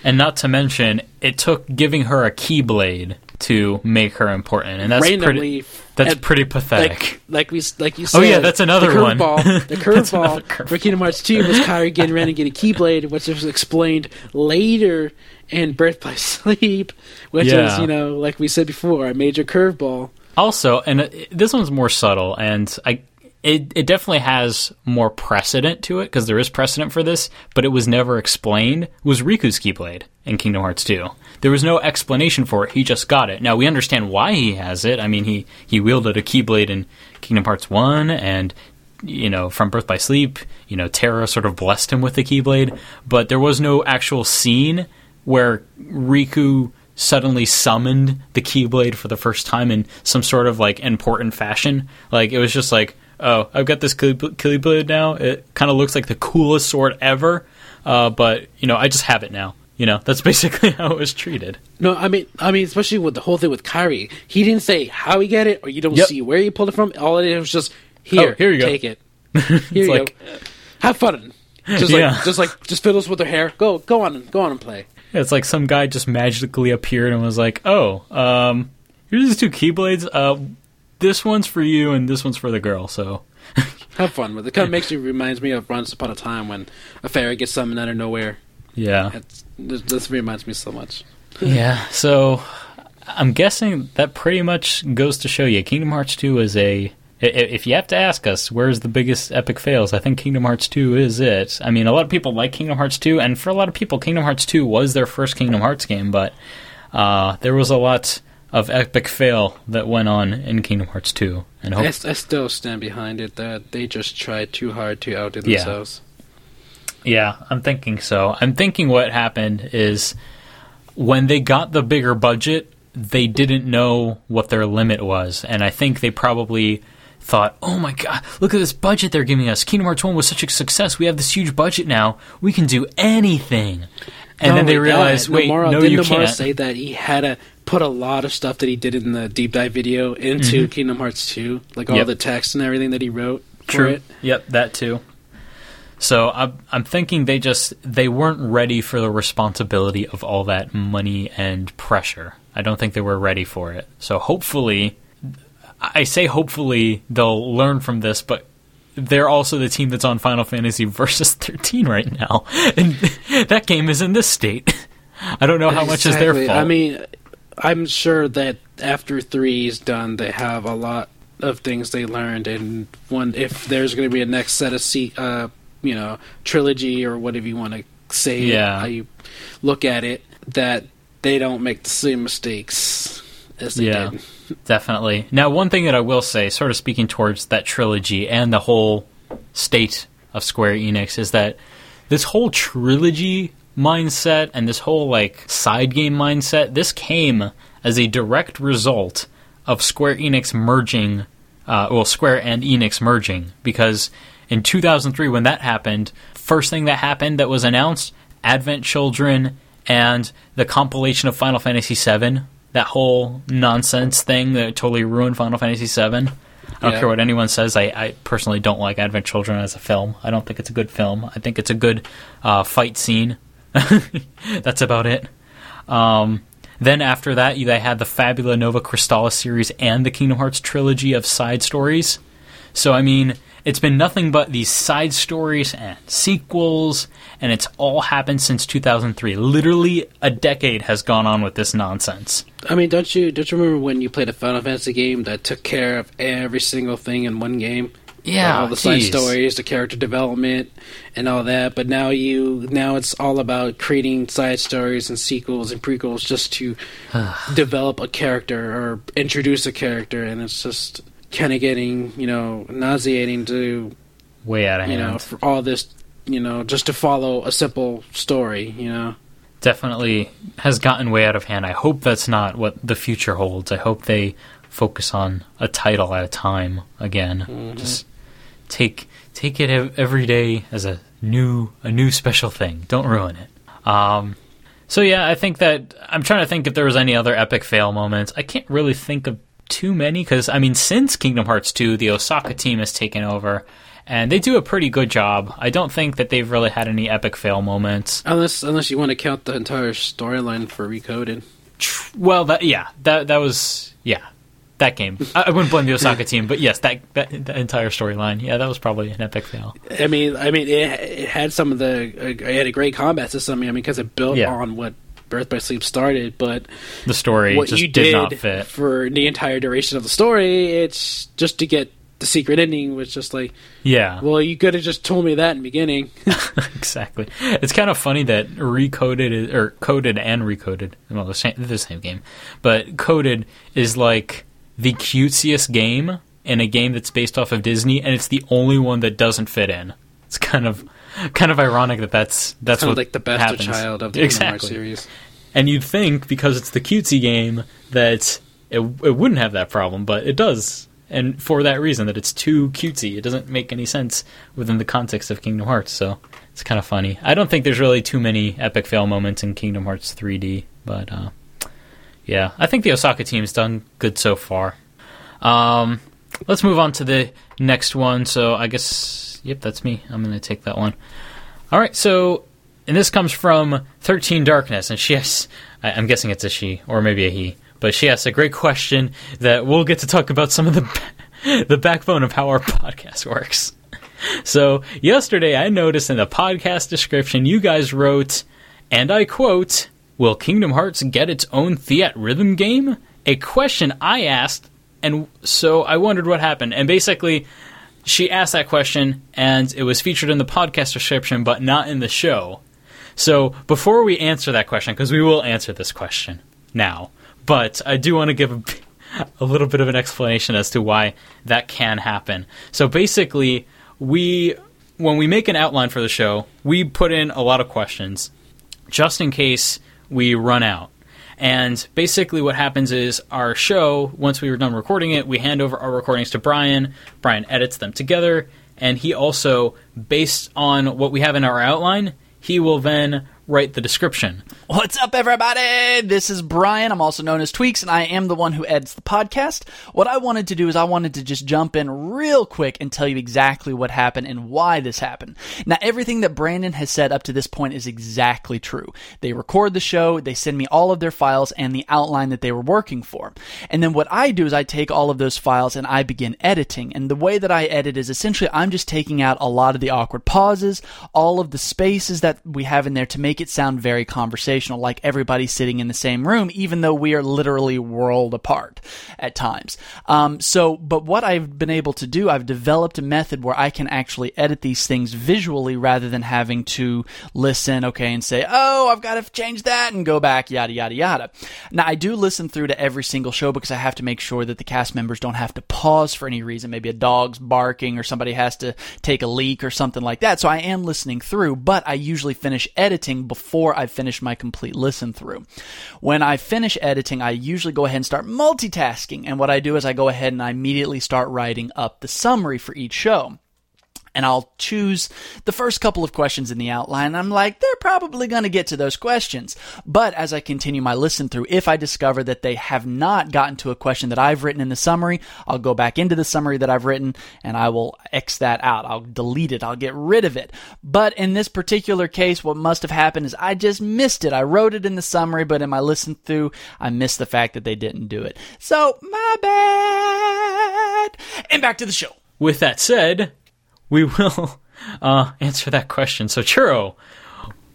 And not to mention, it took giving her a Keyblade to make her important, and that's pretty. That's and- pretty pathetic. like like we like you said. Oh, yeah, that's another the one. curveball. The curveball curve- for Kingdom Hearts Two was Kairi getting ready to get a Keyblade, which was explained later in Birth by Sleep, which Yeah. is you know like we said before a major curveball. Also, and it, this one's more subtle, and I it it definitely has more precedent to it because there is precedent for this, but it was never explained. Was Riku's Keyblade in Kingdom Hearts 2? There was no explanation for it. He just got it. Now we understand why he has it. I mean, he he wielded a Keyblade in Kingdom Hearts 1, and you know, from Birth by Sleep, you know, Terra sort of blessed him with the Keyblade, but there was no actual scene where Riku suddenly summoned the Keyblade for the first time in some sort of like important fashion. Like it was just like, oh, I've got this Keyblade now. It kind of looks like the coolest sword ever, uh, but you know, I just have it now. You know, that's basically how it was treated. No, I mean, I mean, especially with the whole thing with Kairi, he didn't say how he get it, or you don't Yep. see where he pulled it from. All it is was just here, Oh, here you go. take it. Here you like- go. Have fun. Just like, Yeah. just like, just fiddles with her hair. Go, go on, go on and play. It's like some guy just magically appeared and was like, "Oh, um, here's these two Keyblades. Uh, this one's for you and this one's for the girl." So Have fun with it. Kind of makes you reminds me of Once Upon a Time when a fairy gets summoned out of nowhere. yeah, It's, this, this reminds me so much. yeah. So I'm guessing that pretty much goes to show you Kingdom Hearts 2 is a. i- If you have to ask us where's the biggest epic fails, I think Kingdom Hearts 2 is it. I mean, a lot of people like Kingdom Hearts 2, and for a lot of people, Kingdom Hearts 2 was their first Kingdom Hearts game, but uh, there was a lot of epic fail that went on in Kingdom Hearts 2. And I, hope, s- I still stand behind it that they just tried too hard to outdo Yeah. themselves. Yeah, I'm thinking so. I'm thinking what happened is when they got the bigger budget, they didn't know what their limit was, and I think they probably thought, "Oh my god, look at this budget they're giving us. Kingdom Hearts 1 was such a success. We have this huge budget now. We can do anything." And Not then they realized, "Wait, Nomura- no, didn't you Nomura can't." say that he had to put a lot of stuff that he did in the deep dive video into Kingdom Hearts 2, like all Mm-hmm. Yep. the text and everything that he wrote for True. it. Yep, that too. So I'm I'm thinking they just they weren't ready for the responsibility of all that money and pressure. I don't think they were ready for it. So hopefully, I say hopefully they'll learn from this, but they're also the team that's on Final Fantasy Versus 13 right now, and that game is in this state. I don't know how much is their Exactly. fault. I mean, I'm sure that after 3 is done, they have a lot of things they learned, and one if there's going to be a next set of se- uh, you know, trilogy or whatever you want to say, Yeah. how you look at it, that they don't make the same mistakes as they Yeah. did. Definitely. Now, one thing that I will say, sort of speaking towards that trilogy and the whole state of Square Enix, is that this whole trilogy mindset and this whole like side game mindset, this came as a direct result of Square Enix merging, uh, well, Square and Enix merging, because in 2003 when that happened, first thing that happened that was announced Advent Children and the compilation of Final Fantasy VII. That whole nonsense thing that totally ruined Final Fantasy VII. I don't Yeah. care what anyone says. I, I personally don't like Advent Children as a film. I don't think it's a good film. I think it's a good uh, fight scene. That's about it. Um, then after that, you they had the Fabula Nova Crystallis series and the Kingdom Hearts trilogy of side stories. So I mean, it's been nothing but these side stories and sequels, and it's all happened since 2003. Literally a decade has gone on with this nonsense. I mean, don't you don't you remember when you played a Final Fantasy game that took care of every single thing in one game? Yeah, all the side geez. stories, the character development, and all that. But now you now it's all about creating side stories and sequels and prequels just to develop a character or introduce a character, and it's just kind of getting you know nauseating to Way out of you hand. know for all this you know just to follow a simple story. You know, definitely has gotten way out of hand. I hope that's not what the future holds. I hope they focus on a title at a time again. Just take take it every day as a new a new special thing. Don't ruin it. Um, so yeah, I think that I'm trying to think if there was any other epic fail moments. I can't really think of too many because I mean, since Kingdom Hearts 2, the Osaka team has taken over. And they do a pretty good job. I don't think that they've really had any epic fail moments. unless unless you want to count the entire storyline for Recoded. Well, that yeah, that that was yeah, that game. I, I wouldn't blame the Osaka team, but yes, that that, that entire storyline, yeah, that was probably an epic fail. I mean, I mean, it, it had some of the. Uh, it had a great combat system. I mean, because it built Yeah. on what Birth by Sleep started, but The story what just you did, did not fit. for the entire duration of the story, it's just to get the secret ending was just like, Yeah, well, you could have just told me that in the beginning. exactly. It's kind of funny that recoded is, or coded and recoded. Well, the same, the same game, but coded is like the cutesiest game in a game that's based off of Disney, and it's the only one that doesn't fit in. It's kind of kind of ironic that that's that's what like the best happens. child of the Kingdom Hearts exactly. series. And you'd think because it's the cutesy game that it, it wouldn't have that problem, but it does. And for that reason, that it's too cutesy, it doesn't make any sense within the context of Kingdom Hearts. So it's kind of funny. I don't think there's really too many epic fail moments in Kingdom Hearts 3D, but uh, yeah, I think the Osaka team's done good so far. Um, let's move on to the next one. So I guess, yep, that's me. I'm going to take that one. All right, so and this comes from 13 Darkness, and she has, I- I'm guessing it's a she, or maybe a he, but she asks a great question that we'll get to talk about some of the, the backbone of how our podcast works. So, yesterday I noticed in the podcast description you guys wrote, and I quote, Will Kingdom Hearts get its own Theatrhythm game? A question I asked, and so I wondered what happened. And basically, she asked that question, and it was featured in the podcast description, but not in the show. So before we answer that question, because we will answer this question now, but I do want to give a, a little bit of an explanation as to why that can happen. So basically, we when we make an outline for the show, we put in a lot of questions just in case we run out. And basically, what happens is our show, once we were done recording it, we hand over our recordings to Brian. Brian edits them together, and he also, based on what we have in our outline, he will then write the description. What's up, everybody? This is Brian. I'm also known as Tweaks, and I am the one who edits the podcast. What I wanted to do is I wanted to just jump in real quick and tell you exactly what happened and why this happened. Now, everything that Brandon has said up to this point is exactly true. They record the show, they send me all of their files and the outline that they were working for. And then what I do is I take all of those files and I begin editing. And the way that I edit is essentially I'm just taking out a lot of the awkward pauses, all of the spaces that we have in there to make it sound very conversational, like everybody sitting in the same room, even though we are literally world apart at times. Um, so, but what I've been able to do, I've developed a method where I can actually edit these things visually rather than having to listen, okay, and say, oh, I've got to change that and go back, yada, yada, yada. Now, I do listen through to every single show because I have to make sure that the cast members don't have to pause for any reason. Maybe a dog's barking or somebody has to take a leak or something like that. So I am listening through, but I usually finish editing before I finish my complete listen through. When I finish editing, I usually go ahead and start multitasking. And what I do is I go ahead and I immediately start writing up the summary for each show. And I'll choose the first couple of questions in the outline. I'm like, they're probably going to get to those questions. But as I continue my listen through, if I discover that they have not gotten to a question that I've written in the summary, I'll go back into the summary that I've written and I will X that out. I'll delete it. I'll get rid of it. But in this particular case, what must have happened is I just missed it. I wrote it in the summary, but in my listen through, I missed the fact that they didn't do it. So, my bad. And back to the show. With that said, we will uh, answer that question. So, Churro,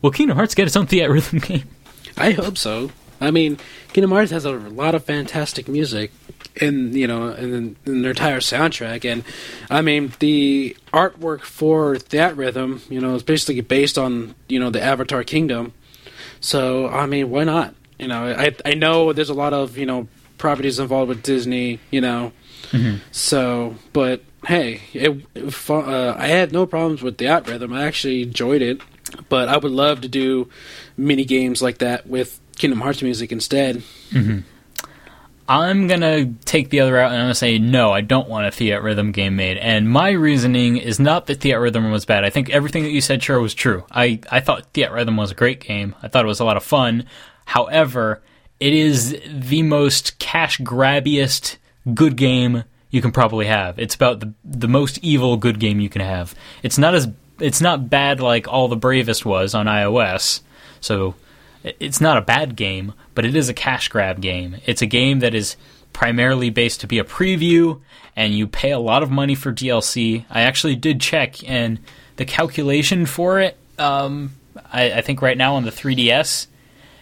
will Kingdom Hearts get its own Theatrhythm game? I hope so. I mean, Kingdom Hearts has a lot of fantastic music in you know in, in their entire soundtrack, and I mean the artwork for Theatrhythm, you know, is basically based on you know the Avatar Kingdom. So I mean, why not? You know, I I know there's a lot of you know properties involved with Disney, you know, mm-hmm. so but hey, it, uh, I had no problems with Theatrhythm. I actually enjoyed it, but I would love to do mini games like that with Kingdom Hearts music instead. Mm-hmm. I'm gonna take the other route and I'm gonna say no, I don't want a Fiat Theatrhythm game made. And my reasoning is not that Theatrhythm was bad. I think everything that you said, sure, was true. I, I thought Theatrhythm was a great game. I thought it was a lot of fun. However, it is the most cash grabbiest good game you can probably have. It's about the the most evil good game you can have. It's not as it's not bad like All the Bravest was on iOS. So it's not a bad game, but it is a cash grab game. It's a game that is primarily based to be a preview, and you pay a lot of money for DLC. I actually did check, and the calculation for it, um, I, I think right now on the 3DS,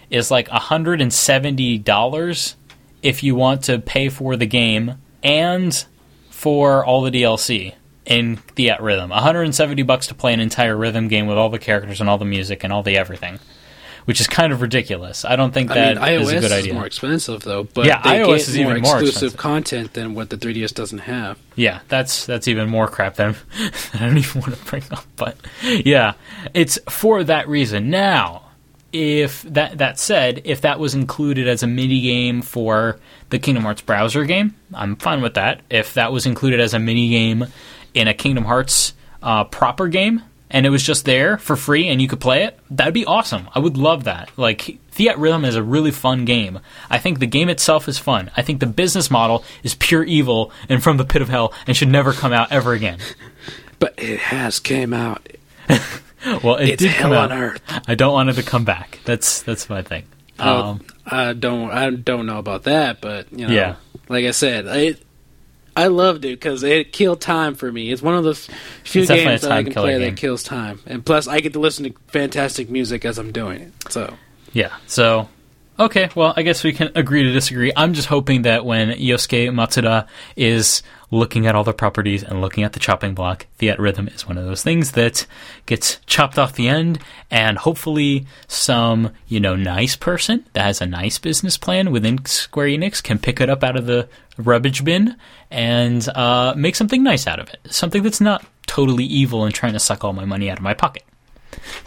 is like $170 if you want to pay for the game and for all the DLC in Theatrhythm. 170 bucks to play an entire rhythm game with all the characters and all the music and all the everything which is kind of ridiculous. I don't think that I mean, is a good idea. iOS Is more expensive though, but yeah, iOS is more even more exclusive expensive. content than what the 3DS doesn't have. Yeah, that's that's even more crap than I don't even want to bring up. But yeah, it's for that reason. Now, if that that said, if that was included as a mini game for the Kingdom Hearts browser game, I'm fine with that. If that was included as a mini game in a Kingdom Hearts uh, proper game, and it was just there for free and you could play it, that'd be awesome. I would love that. Like Fiat Theatrhythm is a really fun game. I think the game itself is fun. I think the business model is pure evil and from the pit of hell and should never come out ever again. But it has came out. well, it it's did hell come on earth. I don't want it to come back. That's that's my thing. Um, I don't I don't know about that, but you know, Yeah. like I said, I I loved it because it killed time for me. It's one of the few games that I can play game. that kills time, and plus I get to listen to fantastic music as I'm doing it. So Yeah. So, okay. Well, I guess we can agree to disagree. I'm just hoping that when Yosuke Matsuda is looking at all the properties and looking at the chopping block, Theatrhythm is one of those things that gets chopped off the end, and hopefully some, you know, nice person that has a nice business plan within Square Enix can pick it up out of the rubbish bin and uh, make something nice out of it. Something that's not totally evil and trying to suck all my money out of my pocket.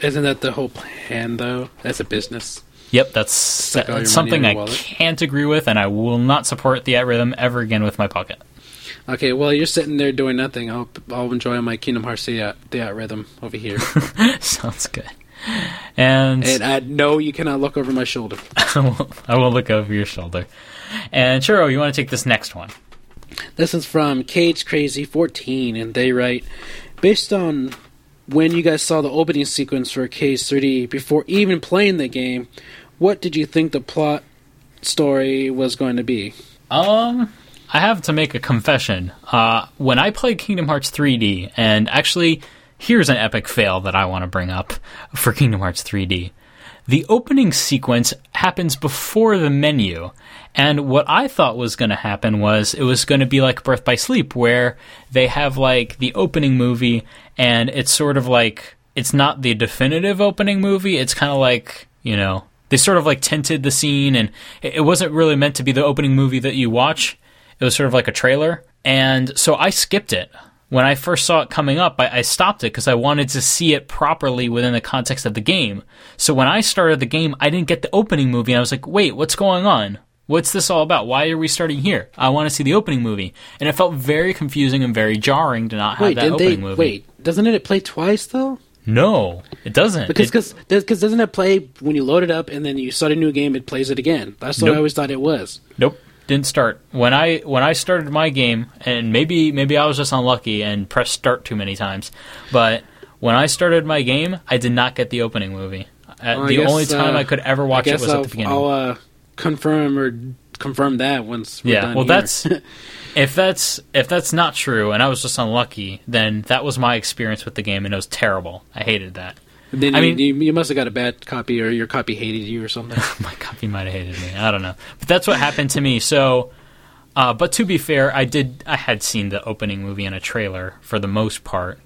isn't that the whole plan though? As a business. Yep, that's, your that's something I can't agree with, and I will not support Theatrhythm ever again with my pocket. Okay, well you're sitting there doing nothing. I'll I'll enjoy my Kingdom Hearts the uh, the rhythm over here, Sounds good. And and I know you cannot look over my shoulder. I, will, I will look over your shoulder. And Churro, you want to take this next one? This is from Cage Crazy 14, and they write, based on when you guys saw the opening sequence for KH 3D before even playing the game, what did you think the plot story was going to be? Um, I have to make a confession. Uh, when I played Kingdom Hearts 3D, and actually, here's an epic fail that I want to bring up for Kingdom Hearts 3D. The opening sequence happens before the menu, and what I thought was going to happen was it was going to be like Birth by Sleep, where they have like the opening movie, and it's sort of like it's not the definitive opening movie. It's kind of like you know they sort of like tinted the scene, and it wasn't really meant to be the opening movie that you watch. It was sort of like a trailer, and so I skipped it. When I first saw it coming up, I, I stopped it because I wanted to see it properly within the context of the game. So when I started the game, I didn't get the opening movie, and I was like, "Wait, what's going on? What's this all about? Why are we starting here? I want to see the opening movie, and it felt very confusing and very jarring to not have Wait, that opening they? movie. Wait, doesn't it play twice though? No, it doesn't. Because because doesn't it play when you load it up and then you start a new game? It plays it again. That's what Nope. I always thought it was. Nope, didn't start. When I when I started my game, and maybe maybe I was just unlucky and pressed start too many times, but when I started my game, I did not get the opening movie. Uh, Well, the guess, only time uh, I could ever watch it was I'll, at the beginning. I'll uh, confirm or confirm that once. We're yeah, done well, here. that's if that's if that's not true, and I was just unlucky, then that was my experience with the game, and it was terrible. I hated that. then I you, mean- you, you must have got a bad copy or your copy hated you or something. my copy might have hated me. I don't know, but that's what happened to me. So, uh, but to be fair, I did. I had seen the opening movie in a trailer for the most part,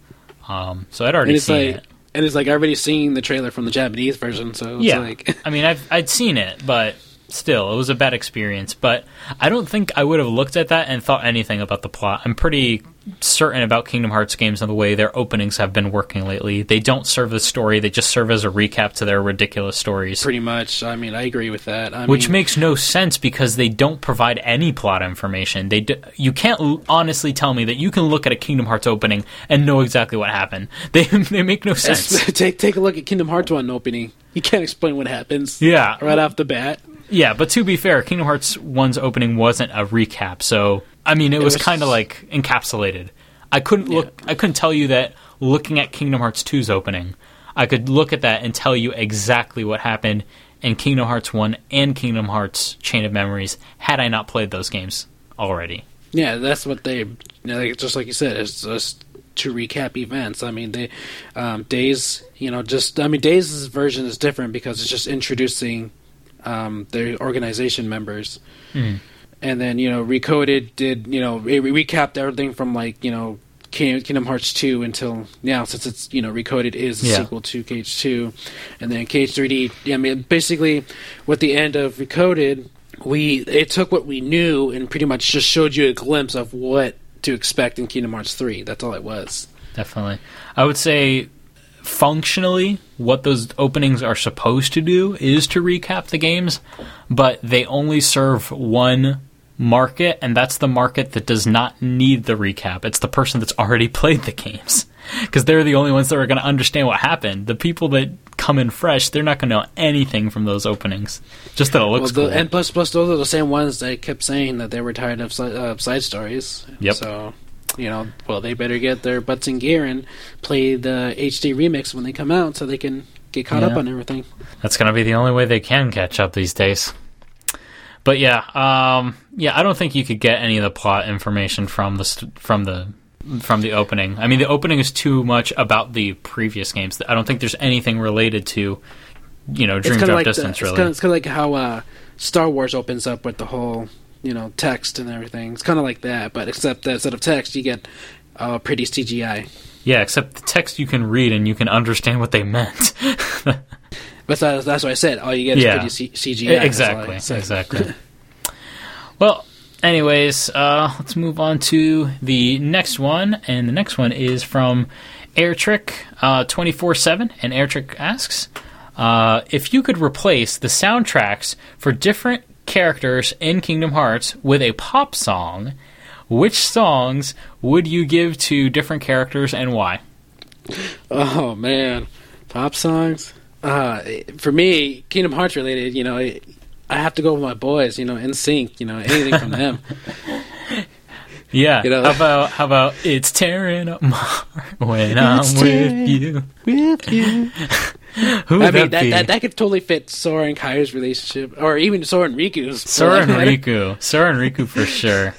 um, so I'd already seen like, it. and it's like I already seen the trailer from the Japanese version, so it's Yeah, like I mean, I've I'd seen it, but still, it was a bad experience. But I don't think I would have looked at that and thought anything about the plot. I'm pretty certain about Kingdom Hearts games and the way their openings have been working lately. They don't serve the story; they just serve as a recap to their ridiculous stories. pretty much. I mean, I agree with that. I which mean, makes no sense because they don't provide any plot information. They d- you can't l- honestly tell me that you can look at a Kingdom Hearts opening and know exactly what happened. They they make no sense. take take a look at Kingdom Hearts one opening. You can't explain what happens. Yeah. right off the bat. Yeah, but to be fair, Kingdom Hearts 1's opening wasn't a recap, so I mean it, was, was- kind of like encapsulated. I couldn't look I couldn't tell you that looking at Kingdom Hearts 2's opening. I could look at that and tell you exactly what happened in Kingdom Hearts 1 and Kingdom Hearts Chain of Memories had I not played those games already. Yeah, that's what they. You know, like, just like you said, it's just to recap events. I mean, they um, days. You know, just I mean, Days' version is different because it's just introducing um, their organization members, Mhm. and then you know, Recoded did you know it re- recapped everything from like you know. Kingdom Hearts 2 until now, since it's you know Recoded is a Yeah. sequel to KH 2, and then KH 3D. Yeah, I mean, basically, with the end of Recoded, we it took what we knew and pretty much just showed you a glimpse of what to expect in Kingdom Hearts 3. That's all it was. Definitely. I would say functionally what those openings are supposed to do is to recap the games, but they only serve one market and that's the market that does not need the recap. It's the person that's already played the games. Because they're the only ones that are going to understand what happened. The people that come in fresh, they're not going to know anything from those openings. Just that it looks well, the, cool. and plus, plus those are the same ones that kept saying that they were tired of uh, side stories. Yep. So, you know, well, they better get their butts in gear and play the HD remix when they come out, so they can get caught up on everything. That's going to be the only way they can catch up these days. But yeah, um, yeah, I don't think you could get any of the plot information from the st- from the from the opening. I mean, the opening is too much about the previous games. I don't think there's anything related to you know Dream of Drop like the, Distance it's really. kind of, it's kind of like how uh, Star Wars opens up with the whole you know text and everything. It's kind of like that, but except that instead of text, you get uh, pretty CGI. yeah, except the text you can read and you can understand what they meant. But that's, that's what I said. All you get Yeah. is pretty C- CGI. That's all I exactly, exactly. well, anyways, uh, let's move on to the next one, and the next one is from Airtrick twenty four seven, and Airtrick asks uh, if you could replace the soundtracks for different characters in Kingdom Hearts with a pop song. Which songs would you give to different characters and why? Oh man, pop songs. Uh, for me, Kingdom Hearts related. You know, I have to go with my boys. You know, NSYNC. You know, anything from them. Yeah, You know- how about how about it's tearing up my heart when I'm with you. with you. Who would I mean, that, be? that, that that could totally fit Sora and Kai's relationship, or even Sora and Riku's. Sora and Riku. Sora and Riku for sure.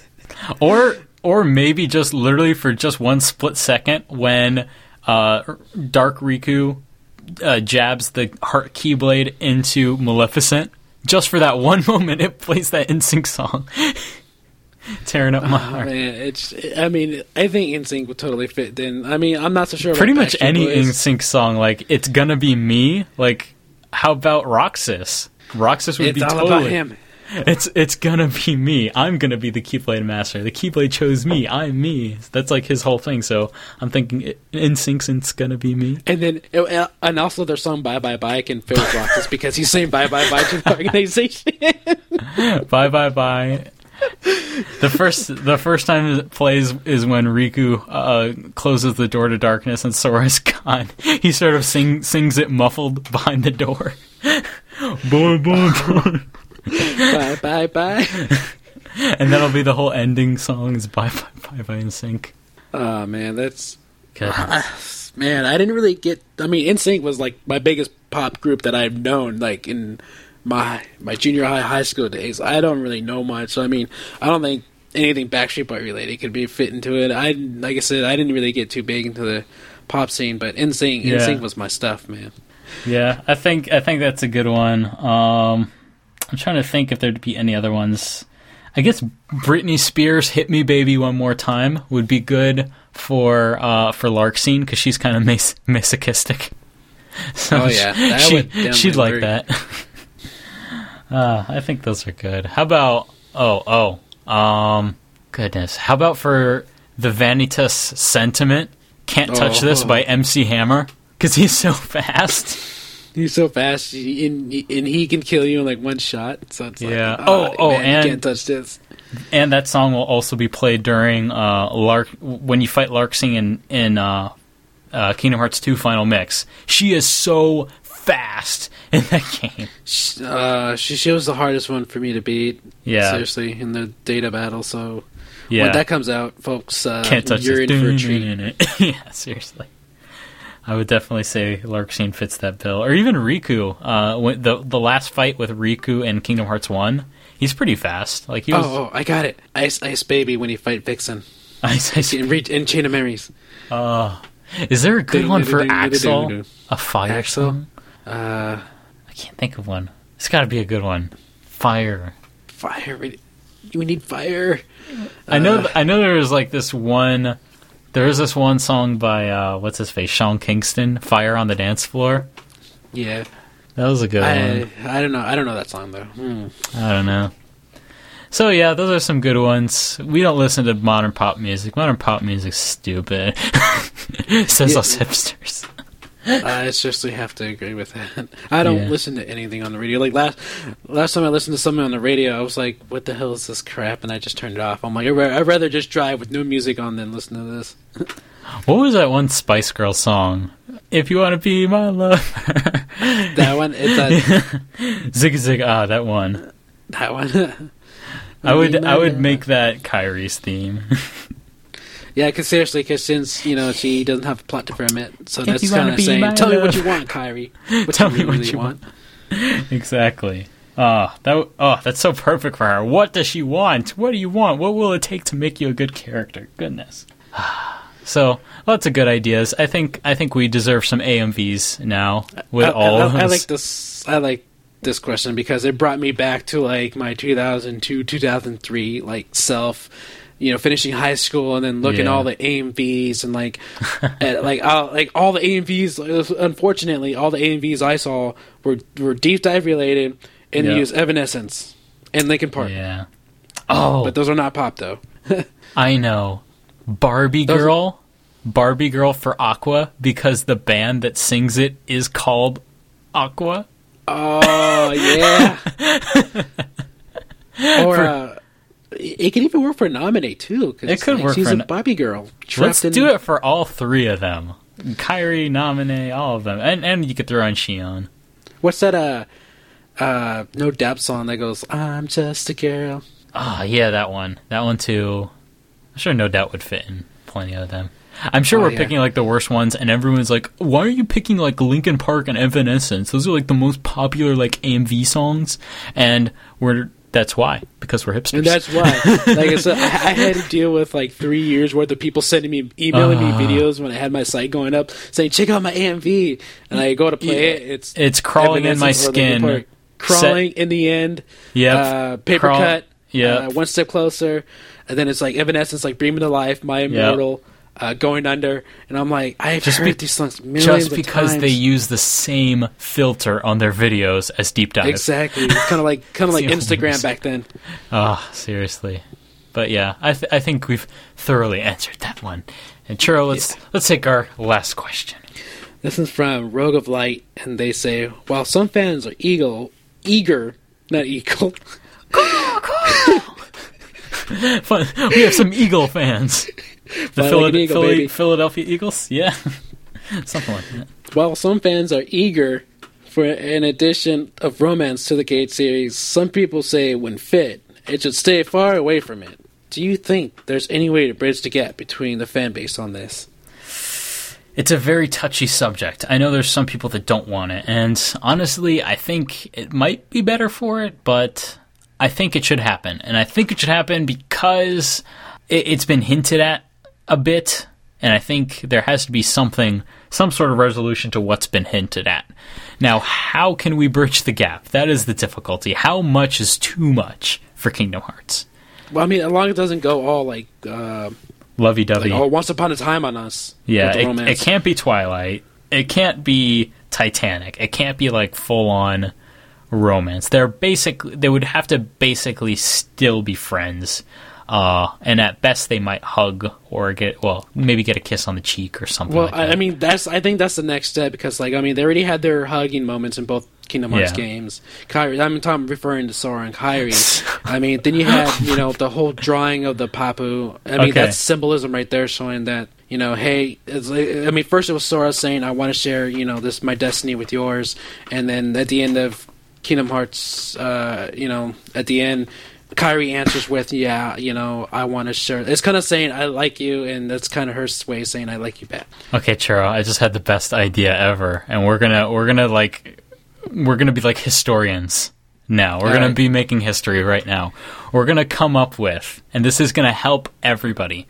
Or or maybe just literally for just one split second when uh, Dark Riku uh, jabs the heart keyblade into Maleficent. Just for that one moment, it plays that NSYNC song, tearing up my Oh, heart. man, it's. I mean, I think NSYNC would totally fit. Then, I mean, I'm not so sure. about Pretty much any Boys. NSYNC song, like it's gonna be me. Like, how about Roxas? Roxas would It's be all totally. about him. It's it's gonna be me. I'm gonna be the Keyblade master. The Keyblade chose me. I'm me. That's like his whole thing. So I'm thinking NSYNC's it's gonna be me. And then, uh, and also their song "Bye Bye Bye" can fit with Roxas because he's saying "Bye Bye Bye" to the organization. bye bye bye. The first the first time it plays is when Riku uh, closes the door to darkness and Sora's gone. He sort of sing, sings it muffled behind the door. bye bye bye. bye bye bye. And that'll be the whole ending song is bye bye bye bye NSYNC. Oh man, that's man. I didn't really get. I mean, NSYNC was like my biggest pop group that I've known, like in my my junior high, high school days. I don't really know much. So I mean, I don't think anything Backstreet Boy related could be fit into it. I like I said, I didn't really get too big into the pop scene, but NSYNC, Yeah. NSYNC was my stuff, man. Yeah, I think I think that's a good one. Um, I'm trying to think if there'd be any other ones. I guess Britney Spears "Hit Me, Baby, One More Time" would be good for uh, for Larxene because she's kind of mas- masochistic. So Oh, yeah. She, would she'd like that. uh, I think those are good. How about oh oh um goodness? How about for the Vanitas sentiment? Can't touch this Oh. by MC Hammer because he's so fast. He's so fast, and, and he can kill you in like one shot. So it's Yeah. ah, Oh, oh, man, you and- can't touch this. And that song will also be played during uh, Lark when you fight Larxene in in uh, uh, Kingdom Hearts 2 Final Mix. She is so fast in that game. Uh, she she was the hardest one for me to beat. Yeah. seriously, in the data battle. So Yeah, when that comes out, folks, uh, can't touch you're this. in for a treat. yeah, seriously. I would definitely say Larxene fits that bill, or even Riku. Uh, the the last fight with Riku in Kingdom Hearts 1, he's pretty fast. Like he was. Oh, oh, I got it. Ice Ice Baby when you fight Vexen Ice I, in, in Chain of Memories. uh, is there a good one for Axel? A fire Axel? Uh, I can't think of one. It's got to be a good one. Fire. fire. We we need fire. I know. Uh, I know. There was like this one. There is this one song by uh, what's his face, Sean Kingston, "Fire on the Dance Floor." Yeah, That was a good I one. I don't know. I don't know that song though. Hmm. I don't know. So yeah, those are some good ones. We don't listen to modern pop music. Modern pop music's stupid. Says Yeah. us hipsters. I seriously have to agree with that. I don't Yeah. listen to anything on the radio. Like last last time I listened to something on the radio, I was like, "What the hell is this crap?" And I just turned it off. I'm like, I'd rather just drive with no music on than listen to this. What was that one Spice Girl song? If you want to be my love, That one, it's a, zig zig ah, that one. that one. I would I would make that Kairi's theme. Yeah, because seriously, because since you know she doesn't have a plot development, so If that's kind of saying, "Tell me what you want, Kairi. What Tell you me what you want." exactly. Ah, that oh, that's so perfect for her. What does she want? What do you want? What will it take to make you a good character? Goodness. So lots of good ideas. I think I think we deserve some AMVs now with I, all. I, of I like this. I like this question because it brought me back to like my 2002, 2003 like self. You know, finishing high school and then looking Yeah. all the AMVs and like, at, like, uh, like all the AMVs. Unfortunately, all the AMVs I saw were were deep dive related and Yeah. they use Evanescence and Linkin Park. Yeah. Oh, But those are not pop though. I know. Barbie Those are- Girl. Barbie Girl for Aqua because the band that sings it is called Aqua. Oh yeah. or For- uh, it can even work for Namine too. 'cause It could like, work She's for a Bobby girl. Let's in- do it for all three of them. Kairi, Namine, all of them. And and you could throw in Xion. What's that? Uh, uh, no doubt song that goes, "I'm just a girl." Ah, yeah, that one. That one too. I'm sure No Doubt would fit in plenty of them. I'm sure Oh, we're yeah. picking like the worst ones, and everyone's like, "Why are you picking like Linkin Park and Evanescence? Those are like the most popular like AMV songs." And we're that's why because we're hipsters. And that's why, like I said, I, I had to deal with like three years worth of people sending me, emailing Ah. me videos when I had my site going up, saying, "Check out my AMV," and I go to play it. It's it's crawling in my Evanescence or Linkin skin. Crawling in the end. Yep. Uh, paper Crawl- cut. Yeah. Uh, one step closer, and then it's like Evanescence, like Bring Me to Life, My Immortal, uh, Going Under, and I'm like, I've Just heard be- these songs millions just because times. they use the same filter on their videos as Deep Dive. exactly, kind of like kind of like It's the only Instagram back then. Ah, seriously. But yeah, I th- I think we've thoroughly answered that one. And Churro, let's let's take our last question. This is from Rogue of Light, and they say, while some fans are eagle, eager, not eagle, Cool, cool. Fun. We have some Eagle fans. The like eagle, Philly- Philadelphia Eagles? Yeah. Something like that. While some fans are eager for an addition of romance to the KH series, some people say when fit, it should stay far away from it. Do you think there's any way to bridge the gap between the fan base on this? It's a very touchy subject. I know there's some people that don't want it, and honestly, I think it might be better for it, but I think it should happen. And I think it should happen because it's been hinted at a bit, and I think there has to be something, some sort of resolution to what's been hinted at. Now, how can we bridge the gap? That is the difficulty. How much is too much for Kingdom Hearts? Well, I mean, as long as it doesn't go all like, uh, Lovey like oh, once upon a time on us. Yeah, it, it can't be Twilight. It can't be Titanic. It can't be like full on romance. They're basically they would have to basically still be friends. Uh, and at best they might hug or get well maybe get a kiss on the cheek or something. Well, like I. I mean, that's I think that's the next step because, like, I mean, they already had their hugging moments in both Kingdom Hearts Yeah. games. Kairi, I'm, I'm referring to Sora and Kairi. I mean, then you have you know the whole drawing of the Paopu. I mean, Okay. that's symbolism right there, showing that you know, hey, it's like, I mean, first it was Sora saying, "I want to share, you know, this my destiny with yours," and then at the end of Kingdom Hearts, uh, you know, at the end. Kairi answers with, "Yeah, you know, I want to share." It's kind of saying, "I like you," and that's kind of her way of saying, "I like you back." okay, Churro, I just had the best idea ever, and we're gonna we're gonna like we're gonna be like historians now. We're gonna Alright. be making history right now. We're gonna come up with, and this is gonna help everybody.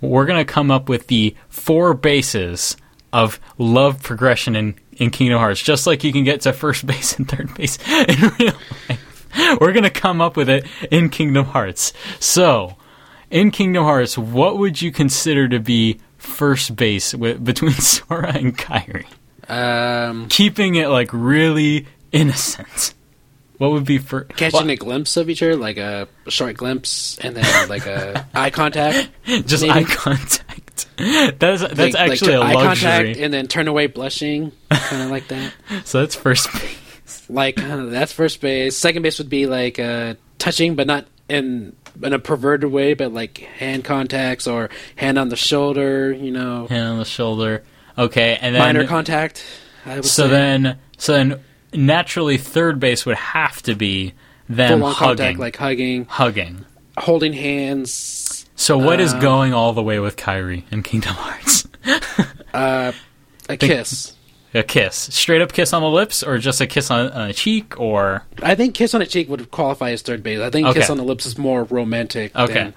We're gonna come up with the four bases of love progression in in Kingdom Hearts, just like you can get to first base and third base in real life. We're gonna come up with it in Kingdom Hearts. So, in Kingdom Hearts, what would you consider to be first base between Sora and Kairi? Um, Keeping it like really innocent. What would be for catching a glimpse of each other, like a short glimpse, and then like a eye contact. just maybe? eye contact? That's that's Like- like actually to- a eye luxury. contact, and then turn away blushing, kind of like that. So that's first base. Like that's first base. Second base would be like uh, touching, but not in in a perverted way, but like hand contacts or hand on the shoulder. You know, Hand on the shoulder. Okay, and then minor contact. So say. then so then naturally third base would have to be them hugging, contact, like hugging, hugging. holding hands. So what is Uh, going all the way with Kairi in Kingdom Hearts? Uh, a kiss. A kiss, straight up kiss on the lips, or just a kiss on, on a cheek, or I think kiss on the cheek would qualify as third base. I think kiss on the lips is more romantic. Okay.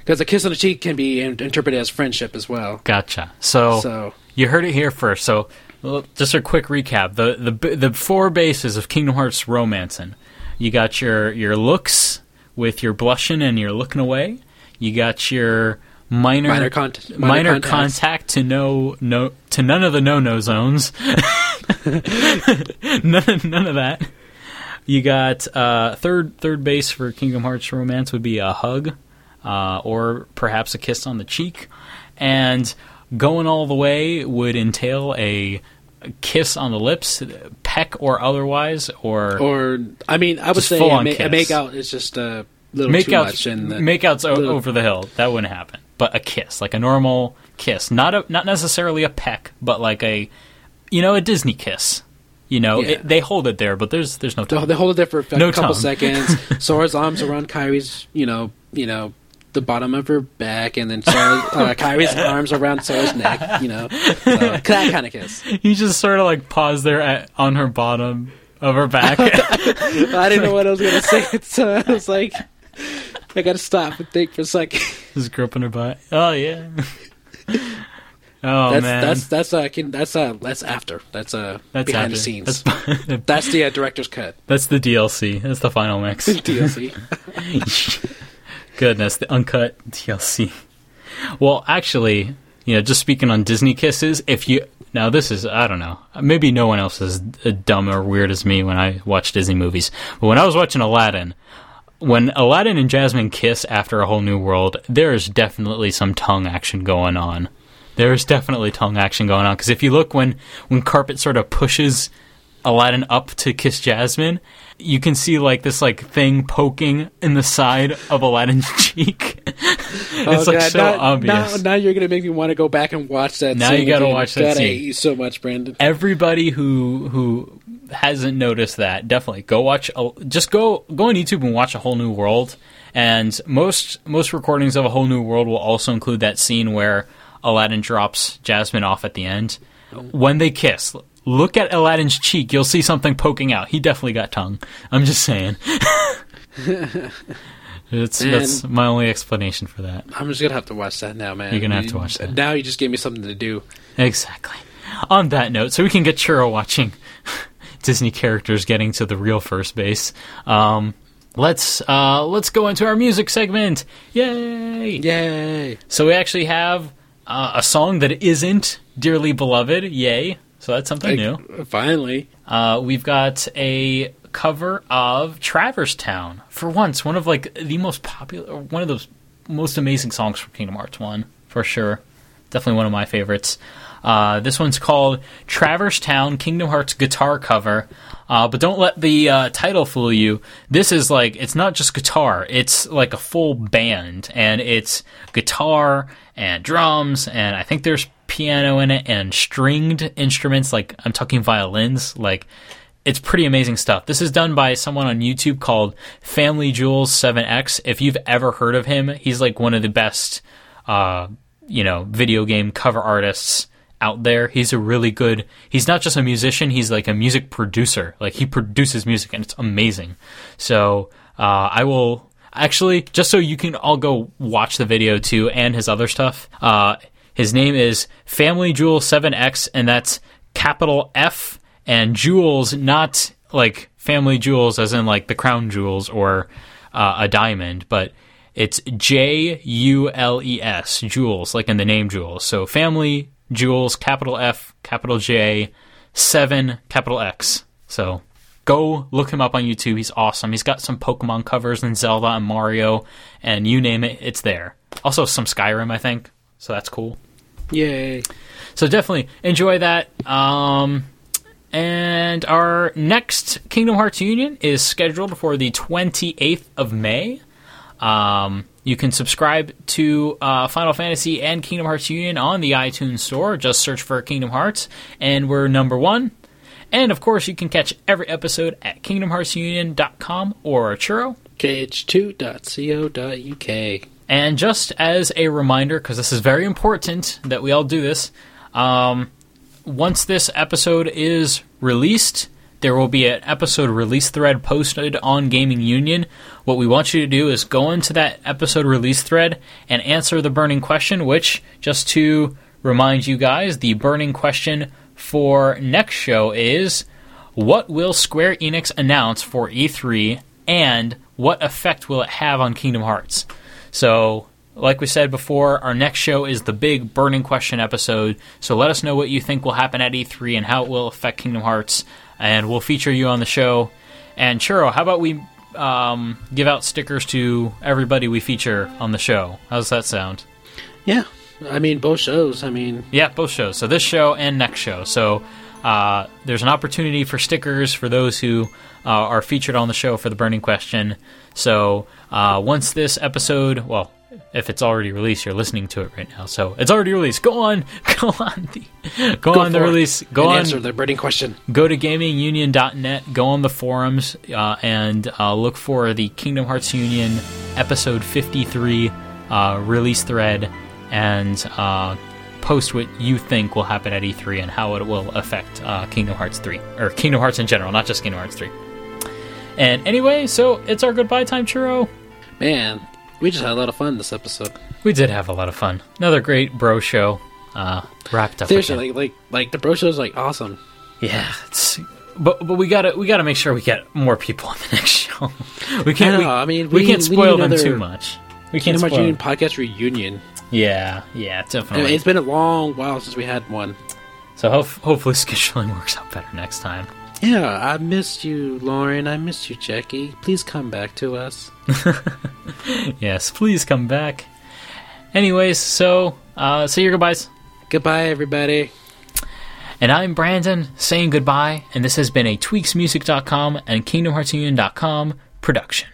Because a kiss on the cheek can be in- interpreted as friendship as well. gotcha. So, So you heard it here first. So just a quick recap: the the the four bases of Kingdom Hearts romancing. You got your your looks with your blushing and your looking away. You got your minor minor, cont- minor, minor contacts. contact to no no to none of the no no zones. none, none of that. You got uh, third third base for Kingdom Hearts romance would be a hug, uh, or perhaps a kiss on the cheek, and going all the way would entail a kiss on the lips, peck or otherwise, or, Or I mean, I would say a, ma- a kiss. make out is just a little make too out much. And the- make outs o- little- over the hill. That wouldn't happen. But a kiss, like a normal kiss, not a not necessarily a peck, but like a you know a Disney kiss. You know, Yeah. it, they hold it there, but there's there's no They tongue. they hold it there for a No couple tongue. seconds. Sora's arms around Kairi's, you know, you know, the bottom of her back, and then Sora, uh, Kairi's arms around Sora's neck. You know, so, that kind of kiss. He just sort of like paused there at, on her bottom of her back. I didn't know what I was gonna say, so I was like, I gotta stop and think for a second. just gripping her butt. Oh yeah. Oh that's man, that's that's uh can, that's uh that's after that's uh That's behind after. the scenes. That's, That's the uh, director's cut that's the DLC. That's the final mix. DLC. Goodness, the uncut DLC. Well, actually, you know, just speaking on Disney kisses, if you now this is I don't know, maybe no one else is dumb or weird as me when I watch Disney movies, but when I was watching Aladdin, when Aladdin and Jasmine kiss after a whole new world, there is definitely some tongue action going on. There is definitely tongue action going on because if you look when when Carpet sort of pushes Aladdin up to kiss Jasmine, you can see like this like thing poking in the side of Aladdin's cheek. it's like God, so now, obvious. Now, now you're gonna make me want to go back and watch that. Now scene you gotta again. watch that God, I scene. hate you so much, Brandon. Everybody who who hasn't noticed that definitely go watch. A, just go go on YouTube and watch a whole new world. And most most recordings of a whole new world will also include that scene where Aladdin drops Jasmine off at the end. When they kiss, look at Aladdin's cheek. You'll see something poking out. He definitely got tongue. I'm just saying. it's, Man. that's my only explanation for that. I'm just gonna have to watch that now, man. You're gonna have You- to watch that. Now you just gave me something to do. Exactly. On that note, so we can get Churro watching Disney characters getting to the real first base. Um, let's uh, let's go into our music segment. Yay! Yay! So we actually have uh, a song that isn't dearly beloved. Yay! So that's something new. Finally, Uh, we've got a cover of Traverse Town. For once, one of like the most popular, one of those most amazing songs from Kingdom Hearts One for sure. Definitely one of my favorites. Uh, this one's called Traverse Town Kingdom Hearts guitar cover. Uh, but don't let the uh, title fool you. This is like it's not just guitar; it's like a full band, and it's guitar and drums, and I think there's piano in it and stringed instruments. Like I'm talking violins. Like it's pretty amazing stuff. This is done by someone on YouTube called Family Jules 7X. If you've ever heard of him, he's like one of the best, uh, you know, video game cover artists out there. He's a really good. He's not just a musician. He's like a music producer. Like he produces music, and it's amazing. So uh, I will actually just so you can all go watch the video too and his other stuff. Uh, his name is Family Jewel 7X, and that's capital F and Jules, not like family jewels, as in like the crown jewels or uh, a diamond, but it's J U L E S, Jules, like in the name Jules. So family Jules, capital F, capital J, seven, capital X. So go look him up on YouTube. He's awesome. He's got some Pokemon covers and Zelda and Mario, and you name it, it's there. Also some Skyrim, I think. So that's cool. yay! So definitely enjoy that. Um, and our next Kingdom Hearts Union is scheduled for the 28th of May. Um, you can subscribe to uh, Final Fantasy and Kingdom Hearts Union on the iTunes Store. Just search for Kingdom Hearts, and we're number one. And of course, you can catch every episode at KingdomHeartsUnion.com or Churro. kh2.co.uk. And just as a reminder, because this is very important that we all do this, um, once this episode is released, there will be an episode release thread posted on Gaming Union. What we want you to do is go into that episode release thread and answer the burning question, which, just to remind you guys, the burning question for next show is what will Square Enix announce for E3 and what effect will it have on Kingdom Hearts? So, like we said before, our next show is the big burning question episode. So let us know what you think will happen at E3 and how it will affect Kingdom Hearts, and we'll feature you on the show. And Churro, how about we um, give out stickers to everybody we feature on the show? How does that sound? Yeah, I mean both shows. I mean, Yeah, both shows. So this show and next show. So uh, there's an opportunity for stickers for those who uh, are featured on the show for the burning question. So uh, once this episode, well, if it's already released, you're listening to it right now. So it's already released. Go on, go on the, go, Go on the release. Go and on, answer the burning question. go to gamingunion.net, go on the forums, uh, and uh, look for the Kingdom Hearts Union episode 53 uh, release thread and uh, post what you think will happen at E3 and how it will affect uh, Kingdom Hearts 3, or Kingdom Hearts in general, not just Kingdom Hearts 3. And anyway, so it's our goodbye time, Churro. Man, we just had a lot of fun this episode. We did have a lot of fun. Another great bro show uh, wrapped up. Seriously, again. like, like, like the bro show's like awesome. Yeah, it's, but but we gotta we gotta make sure we get more people on the next show. We can't. I we, I mean, we, we can't we spoil need them another too much. We can't spoil. Union podcast reunion. Yeah, yeah, definitely. it's been a long while since we had one. so ho- hopefully scheduling works out better next time. Yeah, I missed you, Lauren. I missed you, Jackie. Please come back to us. Yes, please come back. Anyways, so uh, say your goodbyes. Goodbye, everybody. And I'm Brandon saying goodbye, and this has been a TweaksMusic.com and KingdomHeartsUnion.com production.